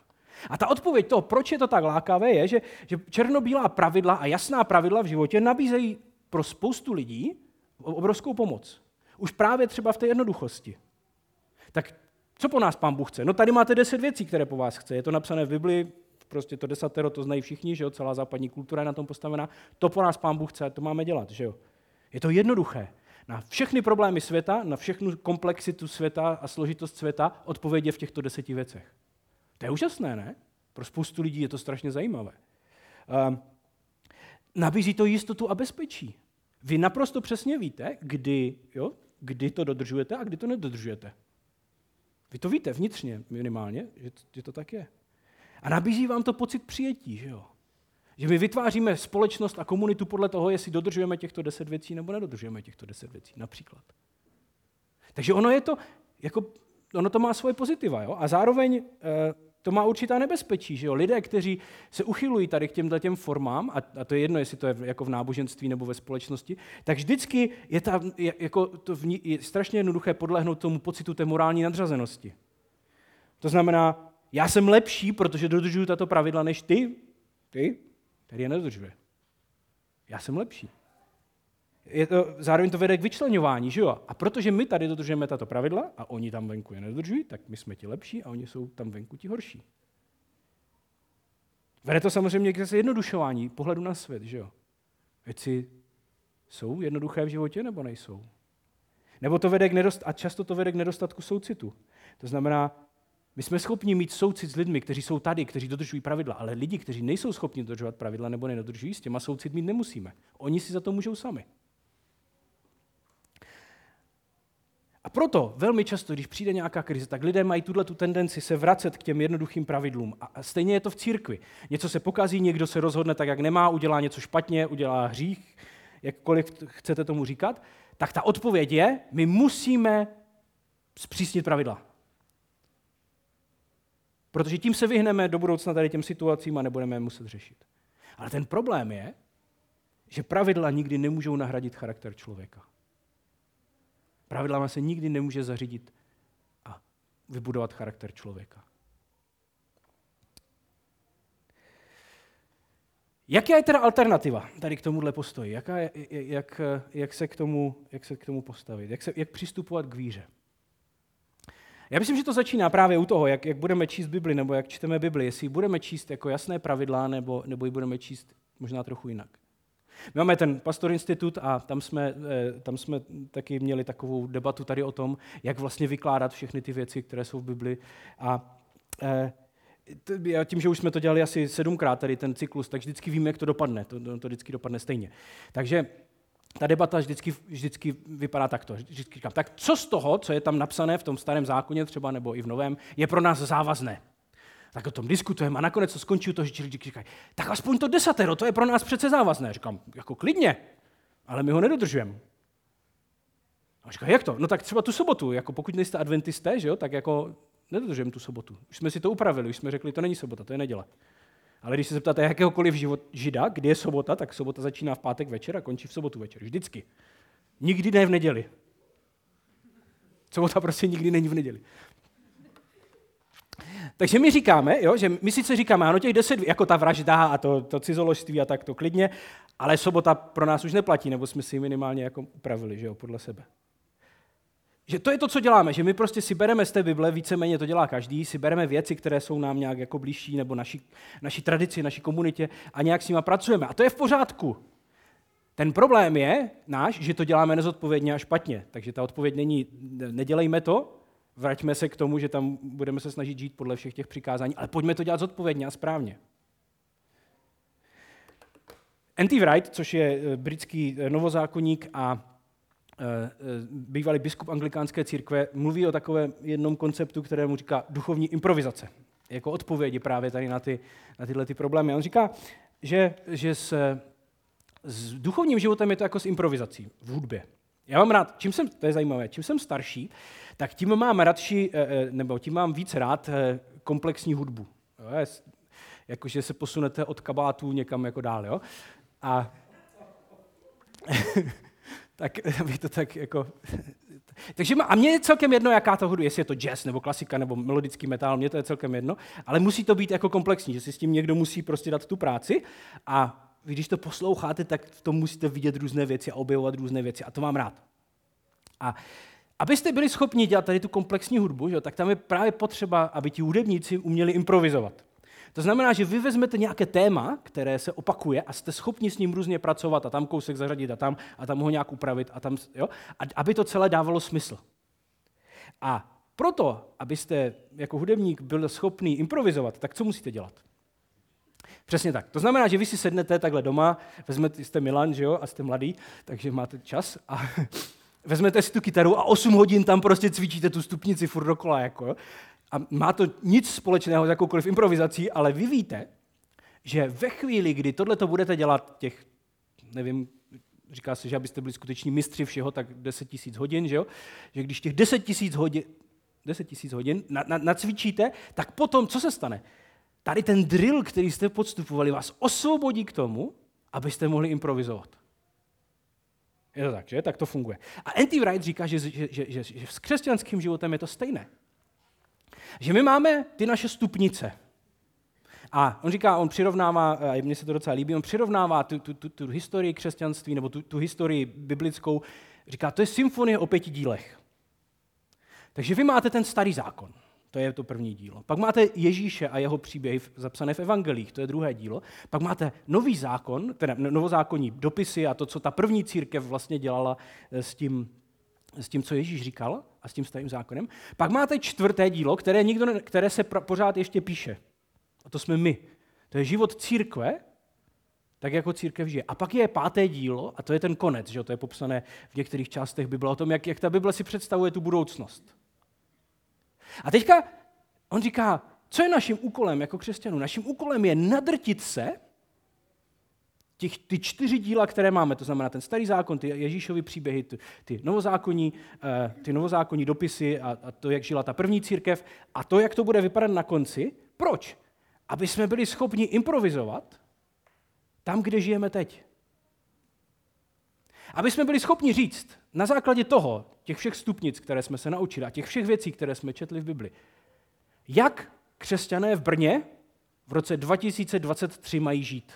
A: A ta odpověď toho, proč je to tak lákavé, je, že, že černobílá pravidla a jasná pravidla v životě nabízejí pro spoustu lidí obrovskou pomoc. Už právě třeba v té jednoduchosti. Tak co po nás pán Bůh chce? No tady máte deset věcí, které po vás chce. Je to napsané v Biblii, prostě to desatero, to znají všichni, že jo? celá západní kultura je na tom postavená. To po nás pán Bůh chce, to máme dělat. Že jo? Je to jednoduché. Na všechny problémy světa, na všechnu komplexitu světa a složitost světa odpověď je v těchto deseti věcech. To je úžasné, ne? Pro spoustu lidí je to strašně zajímavé. Uh, nabízí to jistotu a bezpečí. Vy naprosto přesně víte, kdy, jo, kdy to dodržujete a kdy to nedodržujete. Vy to víte vnitřně minimálně, že to, že to tak je. A nabízí vám to pocit přijetí, že jo? Že my vytváříme společnost a komunitu podle toho, jestli dodržujeme těchto deset věcí nebo nedodržujeme těchto deset věcí, například. Takže ono je to, jako, ono to má svoje pozitiva, jo? A zároveň e, to má určitá nebezpečí, že jo? Lidé, kteří se uchylují tady k těmto těm formám, a, a to je jedno, jestli to je jako v náboženství nebo ve společnosti, tak vždycky je, ta, je, jako to v ní, je strašně jednoduché podlehnout tomu pocitu té morální nadřazenosti. To znamená, já jsem lepší, protože dodržuju tato pravidla než ty, ty, který je nedodržuje. Já jsem lepší. Je to, zároveň to vede k vyčlenování, že jo? A protože my tady dodržujeme tato pravidla a oni tam venku je nedodržují, tak my jsme ti lepší a oni jsou tam venku ti horší. Vede to samozřejmě k zjednodušování pohledu na svět, že jo? Věci jsou jednoduché v životě nebo nejsou? Nebo to vede k nedost- a často to vede k nedostatku soucitu. To znamená, my jsme schopni mít soucit s lidmi, kteří jsou tady, kteří dodržují pravidla, ale lidi, kteří nejsou schopni dodržovat pravidla nebo nedodržují, s těma soucit mít nemusíme. Oni si za to můžou sami. A proto velmi často, když přijde nějaká krize, tak lidé mají tuhle tu tendenci se vracet k těm jednoduchým pravidlům. A stejně je to v církvi. Něco se pokazí, někdo se rozhodne tak, jak nemá, udělá něco špatně, udělá hřích, jakkoliv chcete tomu říkat, tak ta odpověď je, my musíme zpřísnit pravidla. Protože tím se vyhneme do budoucna tady těm situacím a nebudeme je muset řešit. Ale ten problém je, že pravidla nikdy nemůžou nahradit charakter člověka. Pravidlama se nikdy nemůže zařídit a vybudovat charakter člověka. Jaká je teda alternativa tady k tomuhle postoji? Jaká jak, jak, se k tomu, jak se k tomu postavit? Jak, se, jak přistupovat k víře? Já myslím, že to začíná právě u toho, jak, jak budeme číst Bibli, nebo jak čteme Bibli, jestli budeme číst jako jasné pravidla, nebo, nebo ji budeme číst možná trochu jinak. My máme ten Pastor Institut a tam jsme, eh, tam jsme taky měli takovou debatu tady o tom, jak vlastně vykládat všechny ty věci, které jsou v Bibli. A eh, tím, že už jsme to dělali asi sedmkrát, tady ten cyklus, tak vždycky víme, jak to dopadne. To, to vždycky dopadne stejně. Takže ta debata vždycky, vždycky vypadá takto. Vždycky říkám, tak co z toho, co je tam napsané v tom starém zákoně třeba nebo i v novém, je pro nás závazné? Tak o tom diskutujeme a nakonec to skončí to, že lidi říkají, tak aspoň to desatero, to je pro nás přece závazné. Říkám, jako klidně, ale my ho nedodržujeme. A říká, jak to? No tak třeba tu sobotu, jako pokud nejste adventisté, že jo, tak jako nedodržujeme tu sobotu. Už jsme si to upravili, už jsme řekli, to není sobota, to je neděle. Ale když se zeptáte jakéhokoliv život, žida, kdy je sobota, tak sobota začíná v pátek večer a končí v sobotu večer. Vždycky. Nikdy ne v neděli. Sobota prostě nikdy není v neděli. Takže my říkáme, jo, že my sice říkáme, ano, těch deset, jako ta vražda a to, to cizoložství a tak to klidně, ale sobota pro nás už neplatí, nebo jsme si ji minimálně jako upravili, že jo, podle sebe. Že to je to, co děláme, že my prostě si bereme z té Bible, víceméně to dělá každý, si bereme věci, které jsou nám nějak jako blížší, nebo naší, naší tradici, naší komunitě a nějak s nimi pracujeme. A to je v pořádku. Ten problém je náš, že to děláme nezodpovědně a špatně. Takže ta odpověď není, nedělejme to, vraťme se k tomu, že tam budeme se snažit žít podle všech těch přikázání, ale pojďme to dělat zodpovědně a správně. N.T. Wright, což je eh, britský eh, novozákonník a bývalý biskup anglikánské církve, mluví o takovém jednom konceptu, kterému říká duchovní improvizace. Jako odpovědi právě tady na, ty, na tyhle ty problémy. On říká, že, že s, s duchovním životem je to jako s improvizací v hudbě. Já mám rád, čím jsem, to je zajímavé, čím jsem starší, tak tím mám radši, nebo tím mám víc rád komplexní hudbu. Jakože se posunete od kabátů někam jako dál. Jo? A tak aby to tak jako... Takže a mně je celkem jedno, jaká to hudba, jestli je to jazz, nebo klasika, nebo melodický metal, mně to je celkem jedno, ale musí to být jako komplexní, že si s tím někdo musí prostě dát tu práci a vy, když to posloucháte, tak v tom musíte vidět různé věci a objevovat různé věci a to mám rád. A abyste byli schopni dělat tady tu komplexní hudbu, že, tak tam je právě potřeba, aby ti hudebníci uměli improvizovat. To znamená, že vy vezmete nějaké téma, které se opakuje a jste schopni s ním různě pracovat a tam kousek zařadit a tam a tam ho nějak upravit a tam, jo, a aby to celé dávalo smysl. A proto, abyste jako hudebník byl schopný improvizovat, tak co musíte dělat? Přesně tak. To znamená, že vy si sednete takhle doma, vezmete, jste Milan, že jo, a jste mladý, takže máte čas a vezmete si tu kytaru a 8 hodin tam prostě cvičíte tu stupnici furt dokola, jako. A má to nic společného s jakoukoliv improvizací, ale vy víte, že ve chvíli, kdy tohle to budete dělat těch, nevím, říká se, že abyste byli skuteční mistři všeho, tak 10 tisíc hodin, že jo? Že když těch 10 tisíc hodin, 10 tisíc hodin na, na, nacvičíte, tak potom, co se stane? Tady ten drill, který jste podstupovali, vás osvobodí k tomu, abyste mohli improvizovat. Je to tak, že? Tak to funguje. A N.T. Wright říká, že, že, že, že, že s křesťanským životem je to stejné. Že my máme ty naše stupnice. A on říká, on přirovnává, a mně se to docela líbí, on přirovnává tu, tu, tu, tu historii křesťanství, nebo tu, tu historii biblickou, říká, to je symfonie o pěti dílech. Takže vy máte ten starý zákon, to je to první dílo. Pak máte Ježíše a jeho příběhy zapsané v evangelích, to je druhé dílo. Pak máte nový zákon, teda novozákonní dopisy a to, co ta první církev vlastně dělala eh, s tím, s tím, co Ježíš říkal a s tím starým zákonem. Pak máte čtvrté dílo, které, nikdo které se pořád ještě píše. A to jsme my. To je život církve, tak jako církev žije. A pak je páté dílo, a to je ten konec, že to je popsané v některých částech Bible, o tom, jak, jak ta Bible si představuje tu budoucnost. A teďka on říká, co je naším úkolem jako křesťanů? Naším úkolem je nadrtit se těch, ty čtyři díla, které máme, to znamená ten starý zákon, ty Ježíšovy příběhy, ty, ty, novozákonní, uh, ty novozákonní dopisy a, a to, jak žila ta první církev a to, jak to bude vypadat na konci. Proč? Aby jsme byli schopni improvizovat tam, kde žijeme teď. Aby jsme byli schopni říct na základě toho, těch všech stupnic, které jsme se naučili a těch všech věcí, které jsme četli v Bibli, jak křesťané v Brně v roce 2023 mají žít.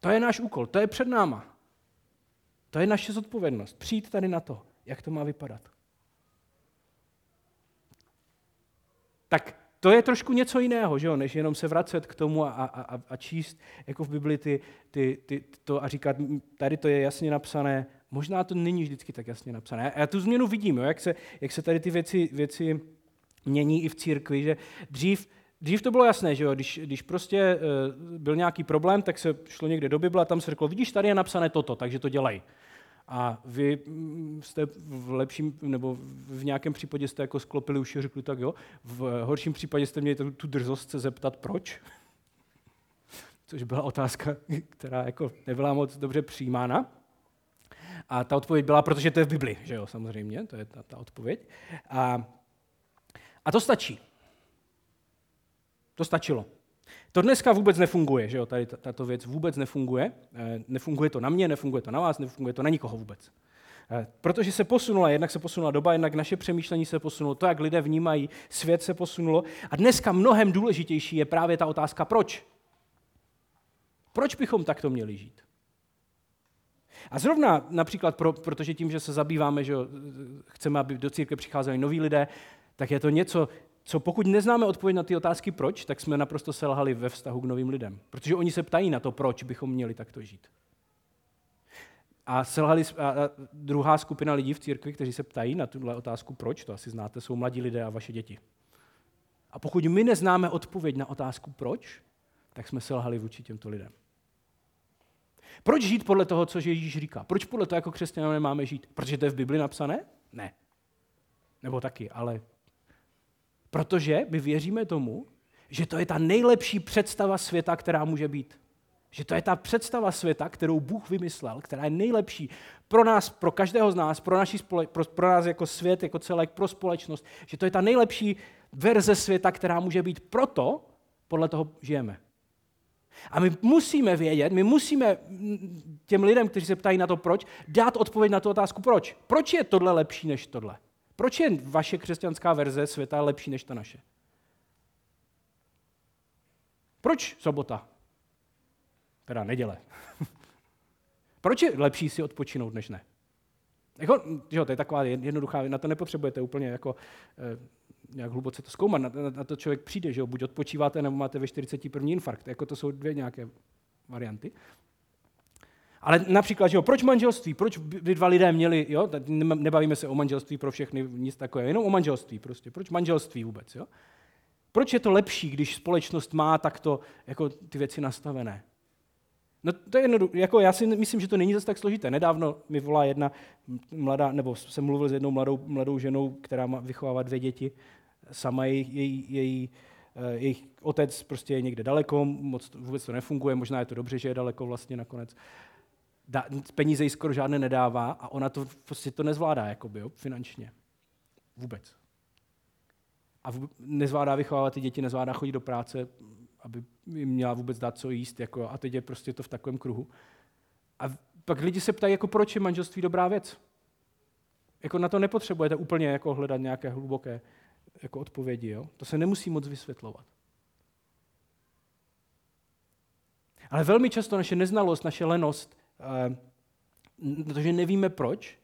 A: To je náš úkol, to je před náma. To je naše zodpovědnost. Přijít tady na to, jak to má vypadat. Tak to je trošku něco jiného, že jo, než jenom se vracet k tomu a, a, a číst jako v Bibli ty, ty, ty, to a říkat, tady to je jasně napsané. Možná to není vždycky tak jasně napsané. A já tu změnu vidím, jo, jak, se, jak se tady ty věci, věci mění i v církvi, že dřív Dřív to bylo jasné, že jo? Když, když prostě uh, byl nějaký problém, tak se šlo někde do Bible a tam se řeklo, vidíš, tady je napsané toto, takže to dělej. A vy mm, jste v lepším, nebo v nějakém případě jste jako sklopili uši a řekli, tak jo, v horším případě jste měli tu drzost se zeptat, proč? Což byla otázka, která jako nebyla moc dobře přijímána. A ta odpověď byla, protože to je v Bibli, že jo, samozřejmě, to je ta, ta odpověď. A, a to stačí. To stačilo. To dneska vůbec nefunguje, že jo? Tady tato věc vůbec nefunguje. Eh, nefunguje to na mě, nefunguje to na vás, nefunguje to na nikoho vůbec. Eh, protože se posunula, jednak se posunula doba, jednak naše přemýšlení se posunulo, to, jak lidé vnímají, svět se posunulo. A dneska mnohem důležitější je právě ta otázka, proč? Proč bychom takto měli žít? A zrovna například, pro, protože tím, že se zabýváme, že chceme, aby do církve přicházeli noví lidé, tak je to něco, co pokud neznáme odpověď na ty otázky proč, tak jsme naprosto selhali ve vztahu k novým lidem. Protože oni se ptají na to, proč bychom měli takto žít. A selhali a, druhá skupina lidí v církvi, kteří se ptají na tuhle otázku proč, to asi znáte, jsou mladí lidé a vaše děti. A pokud my neznáme odpověď na otázku proč, tak jsme selhali vůči těmto lidem. Proč žít podle toho, co Ježíš říká? Proč podle toho jako křesťané máme žít? Protože to je v Bibli napsané? Ne. Nebo taky, ale protože my věříme tomu, že to je ta nejlepší představa světa, která může být. Že to je ta představa světa, kterou Bůh vymyslel, která je nejlepší pro nás, pro každého z nás, pro, naši spole, pro, pro nás jako svět, jako celek, pro společnost. Že to je ta nejlepší verze světa, která může být. Proto podle toho žijeme. A my musíme vědět, my musíme těm lidem, kteří se ptají na to proč, dát odpověď na tu otázku proč. Proč je tohle lepší než tohle? Proč je vaše křesťanská verze světa lepší než ta naše? Proč sobota? Teda neděle. Proč je lepší si odpočinout, než ne? Jako, jo, to je taková jednoduchá, na to nepotřebujete úplně jako eh, nějak hluboce to zkoumat. Na, na, na to člověk přijde, že jo, buď odpočíváte, nebo máte ve 41. infarkt. Jako to jsou dvě nějaké varianty. Ale například, že jo, proč manželství? Proč by dva lidé měli, jo, nebavíme se o manželství pro všechny, nic takového, jenom o manželství prostě. Proč manželství vůbec, jo? Proč je to lepší, když společnost má takto jako ty věci nastavené? No to je jednoduché. Jako já si myslím, že to není zase tak složité. Nedávno mi volá jedna mladá, nebo jsem mluvil s jednou mladou, mladou ženou, která má vychovává dvě děti. Sama její, její, její, eh, jejich otec prostě je někde daleko, moc vůbec to nefunguje, možná je to dobře, že je daleko vlastně nakonec. Da, peníze jí skoro žádné nedává a ona to prostě to nezvládá jakoby, jo, finančně. Vůbec. A nezvládá vychovávat ty děti, nezvládá chodit do práce, aby jim měla vůbec dát co jíst, jako, a teď je prostě to v takovém kruhu. A pak lidi se ptají, jako proč je manželství dobrá věc. Jako na to nepotřebujete úplně jako hledat nějaké hluboké jako odpovědi. Jo? To se nemusí moc vysvětlovat. Ale velmi často naše neznalost, naše lenost, protože eh, nevíme proč,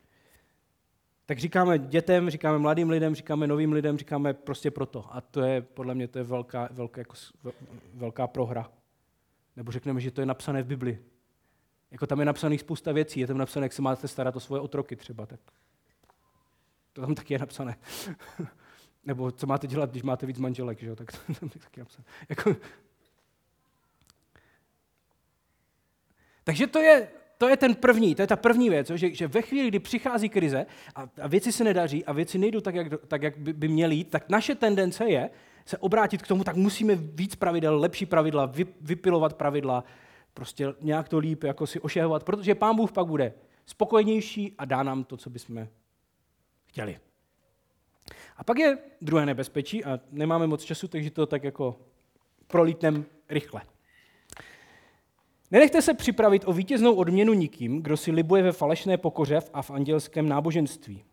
A: tak říkáme dětem, říkáme mladým lidem, říkáme novým lidem, říkáme prostě proto. A to je, podle mě, to je velká, velká, jako, velká prohra. Nebo řekneme, že to je napsané v Bibli. Jako tam je napsaných spousta věcí, je tam napsané, jak se máte starat o svoje otroky třeba. Tak to tam taky je napsané. Nebo co máte dělat, když máte víc manželek, že jo? tak to tam taky je napsané. Jako... Takže to je to je ten první, to je ta první věc, že, že ve chvíli, kdy přichází krize a, a věci se nedaří a věci nejdou tak, jak, tak, jak by, by měly jít, tak naše tendence je se obrátit k tomu, tak musíme víc pravidel, lepší pravidla, vy, vypilovat pravidla, prostě nějak to líp jako si ošehovat, protože pán Bůh pak bude spokojenější a dá nám to, co bychom chtěli. A pak je druhé nebezpečí a nemáme moc času, takže to tak jako prolítnem rychle. Nenechte se připravit o vítěznou odměnu nikým, kdo si libuje ve falešné pokoře a v andělském náboženství.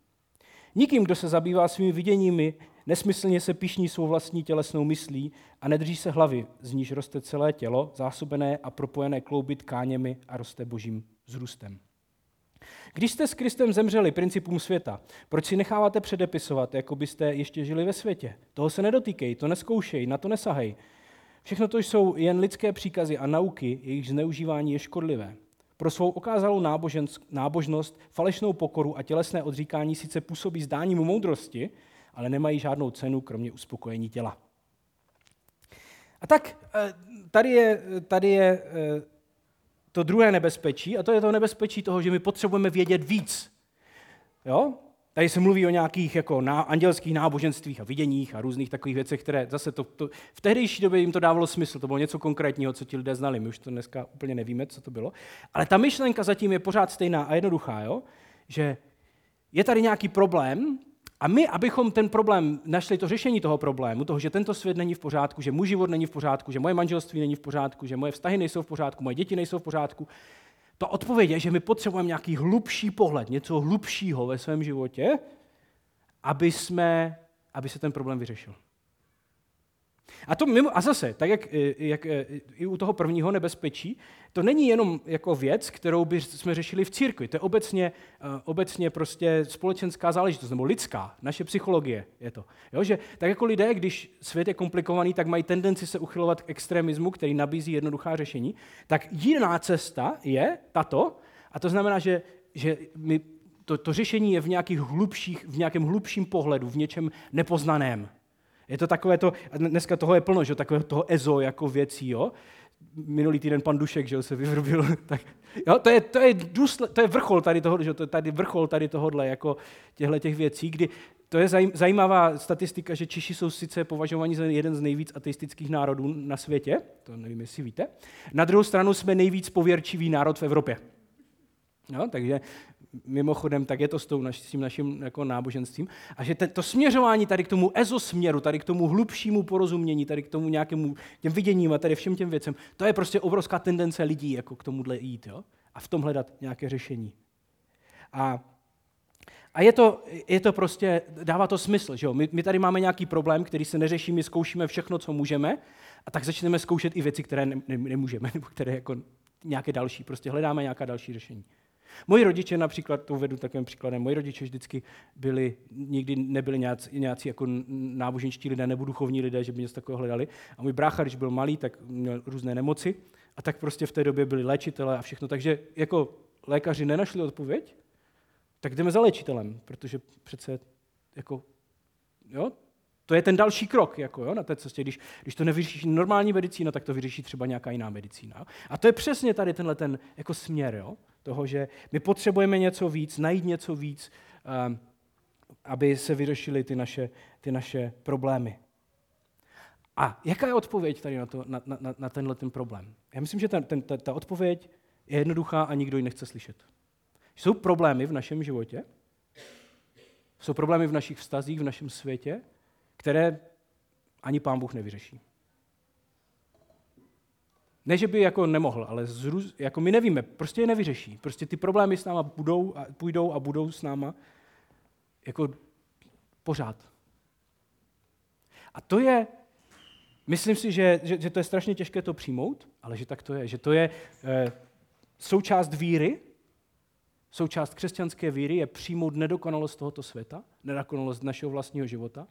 A: Nikým, kdo se zabývá svými viděními, nesmyslně se pišní svou vlastní tělesnou myslí a nedrží se hlavy, z níž roste celé tělo, zásobené a propojené klouby tkáněmi a roste božím zrůstem. Když jste s Kristem zemřeli principům světa, proč si necháváte předepisovat, jako byste ještě žili ve světě? Toho se nedotýkej, to neskoušej, na to nesahej. Všechno to jsou jen lidské příkazy a nauky, jejich zneužívání je škodlivé. Pro svou okázalou nábožnost, falešnou pokoru a tělesné odříkání sice působí zdáním moudrosti, ale nemají žádnou cenu, kromě uspokojení těla. A tak eh, tady je, tady je eh, to druhé nebezpečí, a to je to nebezpečí toho, že my potřebujeme vědět víc. Jo? Tady se mluví o nějakých jako ná, andělských náboženstvích a viděních a různých takových věcech, které zase to, to, v tehdejší době jim to dávalo smysl, to bylo něco konkrétního, co ti lidé znali, my už to dneska úplně nevíme, co to bylo. Ale ta myšlenka zatím je pořád stejná a jednoduchá, jo? že je tady nějaký problém a my, abychom ten problém našli to řešení toho problému, toho, že tento svět není v pořádku, že můj život není v pořádku, že moje manželství není v pořádku, že moje vztahy nejsou v pořádku, moje děti nejsou v pořádku, ta odpověď je, že my potřebujeme nějaký hlubší pohled, něco hlubšího ve svém životě, aby, jsme, aby se ten problém vyřešil. A, to mimo, a zase, tak jak, jak i u toho prvního nebezpečí, to není jenom jako věc, kterou by jsme řešili v církvi. To je obecně, eh, obecně prostě společenská záležitost, nebo lidská, naše psychologie je to. Jo, že tak jako lidé, když svět je komplikovaný, tak mají tendenci se uchylovat k extremismu, který nabízí jednoduchá řešení, tak jiná cesta je tato, a to znamená, že, že my, to, to řešení je v, nějakých hlubších, v nějakém hlubším pohledu, v něčem nepoznaném. Je to takové to, dneska toho je plno, že takové toho ezo jako věcí, jo? minulý týden pan Dušek, že se vyvrbil, tak jo, to je, to je, důsled, to je vrchol tady toho, že to je tady vrchol tady tohohle, jako těchto těch věcí, kdy to je zajímavá statistika, že Češi jsou sice považovaní za jeden z nejvíc ateistických národů na světě, to nevím, jestli víte. Na druhou stranu jsme nejvíc pověrčivý národ v Evropě. Jo, takže mimochodem, tak je to s, tou naš, s tím naším jako náboženstvím. A že to směřování tady k tomu ezosměru, tady k tomu hlubšímu porozumění, tady k tomu nějakému těm viděním a tady všem těm věcem, to je prostě obrovská tendence lidí jako k tomuhle jít jo? a v tom hledat nějaké řešení. A, a je, to, je to prostě, dává to smysl. Že jo? My, my tady máme nějaký problém, který se neřeší, my zkoušíme všechno, co můžeme, a tak začneme zkoušet i věci, které ne, ne, nemůžeme, nebo které jako nějaké další. Prostě hledáme nějaká další řešení. Moji rodiče například, to uvedu takovým příkladem, moji rodiče vždycky byli, nikdy nebyli nějací, nějací jako náboženští lidé nebo duchovní lidé, že by něco takového hledali. A můj brácha, když byl malý, tak měl různé nemoci a tak prostě v té době byli léčitelé a všechno. Takže jako lékaři nenašli odpověď, tak jdeme za léčitelem, protože přece jako, jo, to je ten další krok jako, jo, na té cestě. Když, když to nevyřeší normální medicína, tak to vyřeší třeba nějaká jiná medicína. A to je přesně tady tenhle ten jako směr. Jo toho, že my potřebujeme něco víc, najít něco víc, ehm, aby se vyřešily ty naše, ty naše problémy. A jaká je odpověď tady na, to, na, na, na tenhle ten problém? Já myslím, že ten, ten, ta, ta odpověď je jednoduchá a nikdo ji nechce slyšet. Jsou problémy v našem životě, jsou problémy v našich vztazích, v našem světě, které ani pán Bůh nevyřeší. Ne, že by jako nemohl, ale zruz, jako my nevíme, prostě je nevyřeší. Prostě ty problémy s náma budou a půjdou a budou s náma jako pořád. A to je, myslím si, že, že, že to je strašně těžké to přijmout, ale že tak to je. Že to je e, součást víry, součást křesťanské víry je přijmout nedokonalost tohoto světa, nedokonalost našeho vlastního života,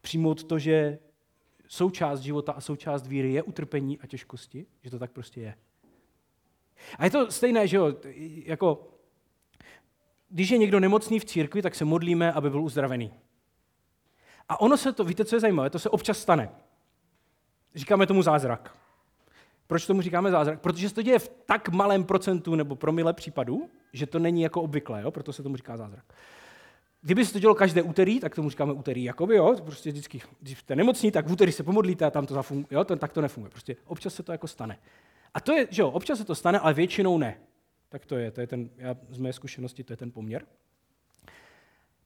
A: přijmout to, že součást života a součást víry je utrpení a těžkosti, že to tak prostě je. A je to stejné, že jo, jako když je někdo nemocný v církvi, tak se modlíme, aby byl uzdravený. A ono se to, víte, co je zajímavé, to se občas stane. Říkáme tomu zázrak. Proč tomu říkáme zázrak? Protože se to děje v tak malém procentu nebo promile případů, že to není jako obvyklé, jo? proto se tomu říká zázrak. Kdyby se to dělo každé úterý, tak tomu říkáme úterý, jakoby, jo, prostě vždycky, když jste nemocní, tak v úterý se pomodlíte a tam to zafunguje, jo, to, tak to nefunguje. Prostě občas se to jako stane. A to je, že jo, občas se to stane, ale většinou ne. Tak to je, to je ten, já z mé zkušenosti, to je ten poměr.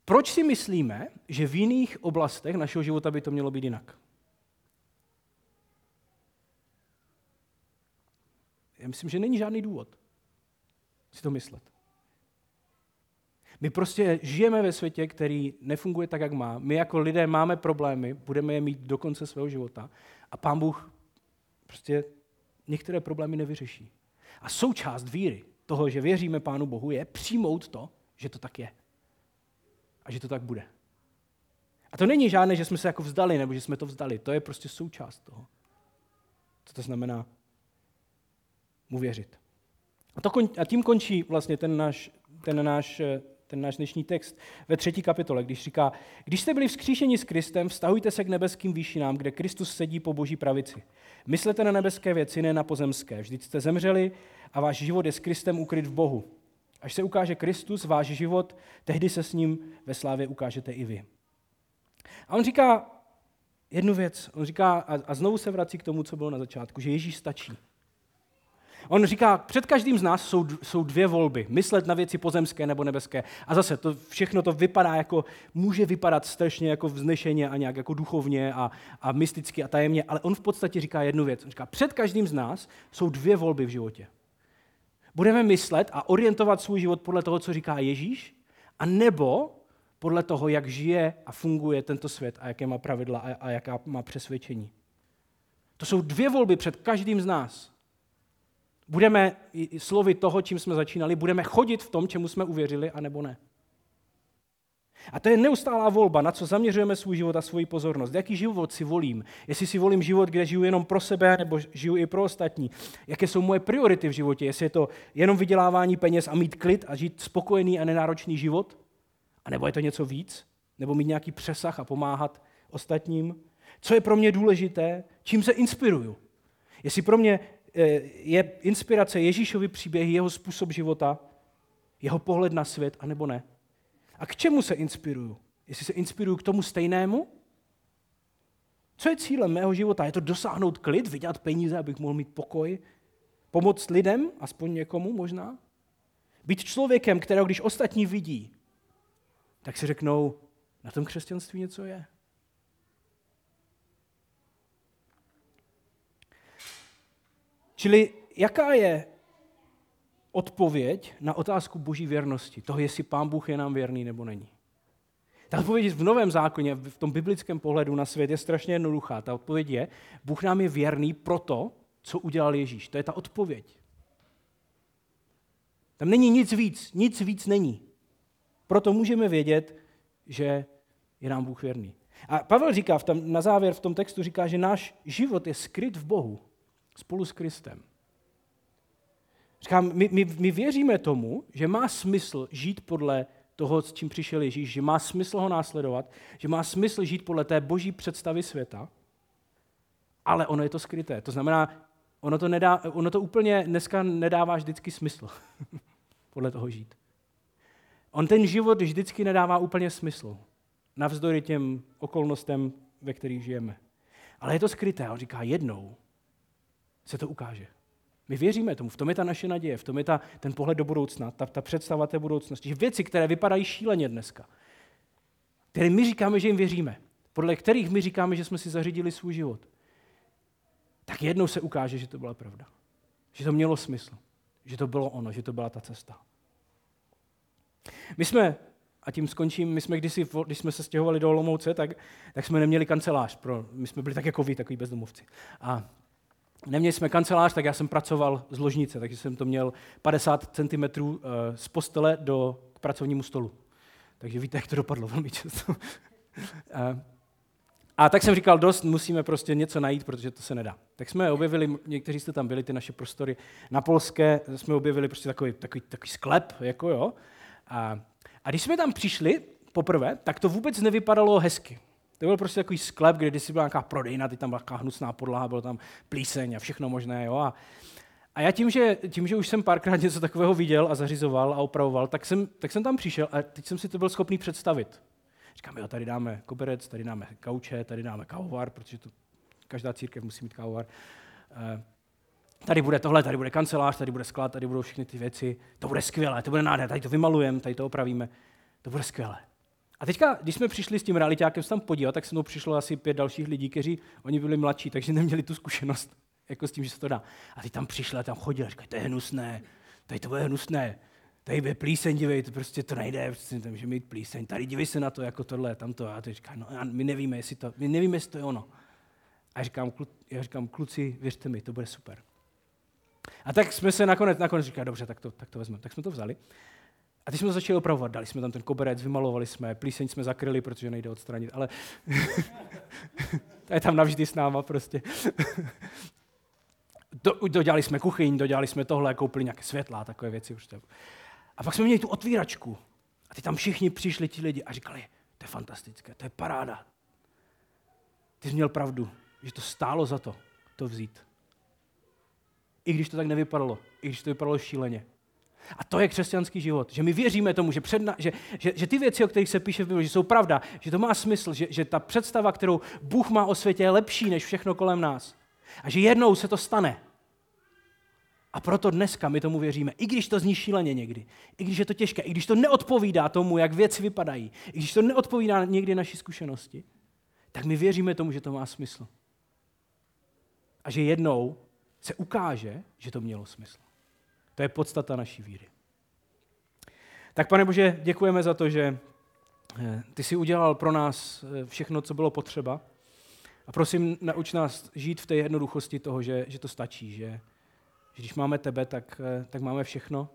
A: Proč si myslíme, že v jiných oblastech našeho života by to mělo být jinak? Já myslím, že není žádný důvod si to myslet. My prostě žijeme ve světě, který nefunguje tak, jak má. My jako lidé máme problémy, budeme je mít do konce svého života a pán Bůh prostě některé problémy nevyřeší. A součást víry, toho, že věříme Pánu Bohu, je přijmout to, že to tak je. A že to tak bude. A to není žádné, že jsme se jako vzdali, nebo že jsme to vzdali. To je prostě součást toho. Co to znamená mu věřit. A, to kon, a tím končí vlastně ten náš, ten náš eh, ten náš dnešní text ve třetí kapitole, když říká, když jste byli vzkříšeni s Kristem, vztahujte se k nebeským výšinám, kde Kristus sedí po boží pravici. Myslete na nebeské věci, ne na pozemské. Vždyť jste zemřeli a váš život je s Kristem ukryt v Bohu. Až se ukáže Kristus, váš život, tehdy se s ním ve slávě ukážete i vy. A on říká jednu věc. On říká, a, a znovu se vrací k tomu, co bylo na začátku, že Ježíš stačí. On říká, před každým z nás jsou, jsou dvě volby. Myslet na věci pozemské nebo nebeské. A zase to všechno to vypadá jako, může vypadat strašně jako vznešeně a nějak jako duchovně a, a mysticky a tajemně, ale on v podstatě říká jednu věc. On říká, před každým z nás jsou dvě volby v životě. Budeme myslet a orientovat svůj život podle toho, co říká Ježíš, a nebo podle toho, jak žije a funguje tento svět a jaké má pravidla a, a jaká má přesvědčení. To jsou dvě volby před každým z nás budeme slovy toho, čím jsme začínali, budeme chodit v tom, čemu jsme uvěřili, anebo ne. A to je neustálá volba, na co zaměřujeme svůj život a svoji pozornost. Jaký život si volím? Jestli si volím život, kde žiju jenom pro sebe, nebo žiju i pro ostatní? Jaké jsou moje priority v životě? Jestli je to jenom vydělávání peněz a mít klid a žít spokojený a nenáročný život? A nebo je to něco víc? Nebo mít nějaký přesah a pomáhat ostatním? Co je pro mě důležité? Čím se inspiruju? Jestli pro mě je inspirace Ježíšovi příběhy, jeho způsob života, jeho pohled na svět, anebo ne? A k čemu se inspiruju? Jestli se inspiruju k tomu stejnému? Co je cílem mého života? Je to dosáhnout klid, vydělat peníze, abych mohl mít pokoj? Pomoct lidem, aspoň někomu možná? Být člověkem, kterého když ostatní vidí, tak si řeknou, na tom křesťanství něco je. Čili jaká je odpověď na otázku boží věrnosti, toho, jestli pán Bůh je nám věrný nebo není? Ta odpověď v Novém zákoně, v tom biblickém pohledu na svět je strašně jednoduchá. Ta odpověď je, Bůh nám je věrný proto, co udělal Ježíš. To je ta odpověď. Tam není nic víc, nic víc není. Proto můžeme vědět, že je nám Bůh věrný. A Pavel říká v tom, na závěr v tom textu, říká, že náš život je skryt v Bohu spolu s Kristem. Říkám, my, my, my věříme tomu, že má smysl žít podle toho, s čím přišel Ježíš, že má smysl ho následovat, že má smysl žít podle té boží představy světa, ale ono je to skryté. To znamená, ono to, nedá, ono to úplně dneska nedává vždycky smysl podle toho žít. On ten život vždycky nedává úplně smysl, navzdory těm okolnostem, ve kterých žijeme. Ale je to skryté. On říká, jednou se to ukáže. My věříme tomu, v tom je ta naše naděje, v tom je ta, ten pohled do budoucna, ta, ta představa té budoucnosti. Že věci, které vypadají šíleně dneska, které my říkáme, že jim věříme, podle kterých my říkáme, že jsme si zařídili svůj život, tak jednou se ukáže, že to byla pravda. Že to mělo smysl. Že to bylo ono, že to byla ta cesta. My jsme, a tím skončím, my jsme kdysi, když jsme se stěhovali do Olomouce, tak, tak jsme neměli kancelář. Pro, my jsme byli tak jako vy, takový bezdomovci. A neměli jsme kancelář, tak já jsem pracoval z ložnice, takže jsem to měl 50 cm eh, z postele do, k pracovnímu stolu. Takže víte, jak to dopadlo velmi často. a, a tak jsem říkal, dost, musíme prostě něco najít, protože to se nedá. Tak jsme objevili, někteří jste tam byli, ty naše prostory na Polské, jsme objevili prostě takový, takový, takový sklep, jako jo. A, a když jsme tam přišli poprvé, tak to vůbec nevypadalo hezky. To byl prostě takový sklep, kde kdysi byla nějaká prodejna, teď tam byla nějaká hnusná podlaha, bylo tam plíseň a všechno možné. Jo? A, a já tím že, tím, že už jsem párkrát něco takového viděl a zařizoval a opravoval, tak jsem, tak jsem tam přišel a teď jsem si to byl schopný představit. Říkám, jo, tady dáme koberec, tady dáme kauče, tady dáme kávovar, protože to, každá církev musí mít kávovar. Eh, tady bude tohle, tady bude kancelář, tady bude sklad, tady budou všechny ty věci. To bude skvělé, to bude nádherné, tady to vymalujeme, tady to opravíme. To bude skvělé. A teďka, když jsme přišli s tím realitákem se tam podívat, tak se mnou přišlo asi pět dalších lidí, kteří, oni byli mladší, takže neměli tu zkušenost jako s tím, že se to dá. A ty tam přišli a tam chodili a říkali, to je hnusné, tady to bude hnusné, tady bude plíseň, dívej, to prostě to nejde, prostě tam může mít plíseň, tady dívej se na to, jako tohle, tamto. A ty říká, no my nevíme, jestli to, my nevíme, jestli to je ono. A já říkám, klu, já říkám, kluci, věřte mi, to bude super. A tak jsme se nakonec, nakonec říkali, dobře, tak to, tak to vezmeme. Tak jsme to vzali. A teď jsme to začali opravovat. Dali jsme tam ten koberec, vymalovali jsme, plíseň jsme zakryli, protože nejde odstranit, ale to je tam navždy s náma prostě. Do, dodělali jsme kuchyň, dodělali jsme tohle, koupili nějaké světla takové věci. Prostě. A pak jsme měli tu otvíračku. A ty tam všichni přišli ti lidi a říkali, to je fantastické, to je paráda. Ty jsi měl pravdu, že to stálo za to, to vzít. I když to tak nevypadalo, i když to vypadalo šíleně. A to je křesťanský život, že my věříme tomu, že, předna, že, že, že ty věci, o kterých se píše v Bibli, že jsou pravda, že to má smysl, že, že ta představa, kterou Bůh má o světě, je lepší než všechno kolem nás. A že jednou se to stane. A proto dneska my tomu věříme, i když to zní šíleně někdy, i když je to těžké, i když to neodpovídá tomu, jak věci vypadají, i když to neodpovídá někdy naší zkušenosti, tak my věříme tomu, že to má smysl. A že jednou se ukáže, že to mělo smysl. To je podstata naší víry. Tak pane Bože, děkujeme za to, že eh, ty jsi udělal pro nás eh, všechno, co bylo potřeba. A prosím, nauč nás žít v té jednoduchosti toho, že, že to stačí, že, že když máme tebe, tak, eh, tak máme všechno,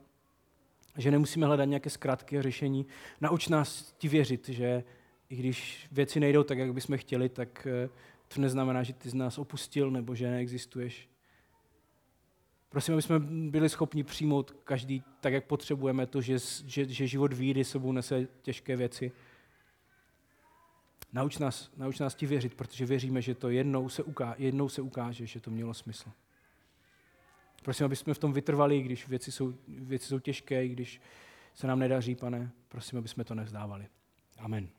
A: že nemusíme hledat nějaké zkrátky a řešení. Nauč nás ti věřit, že i když věci nejdou tak, jak bychom chtěli, tak to neznamená, že ty z nás opustil nebo že neexistuješ. Prosím, aby jsme byli schopni přijmout každý tak, jak potřebujeme, to, že, že, že život víry sebou nese těžké věci. Nauč nás, nauč nás ti věřit, protože věříme, že to jednou se, uká, jednou se ukáže, že to mělo smysl. Prosím, aby jsme v tom vytrvali, když věci jsou, věci jsou těžké, když se nám nedaří, pane. Prosím, aby jsme to nevzdávali. Amen.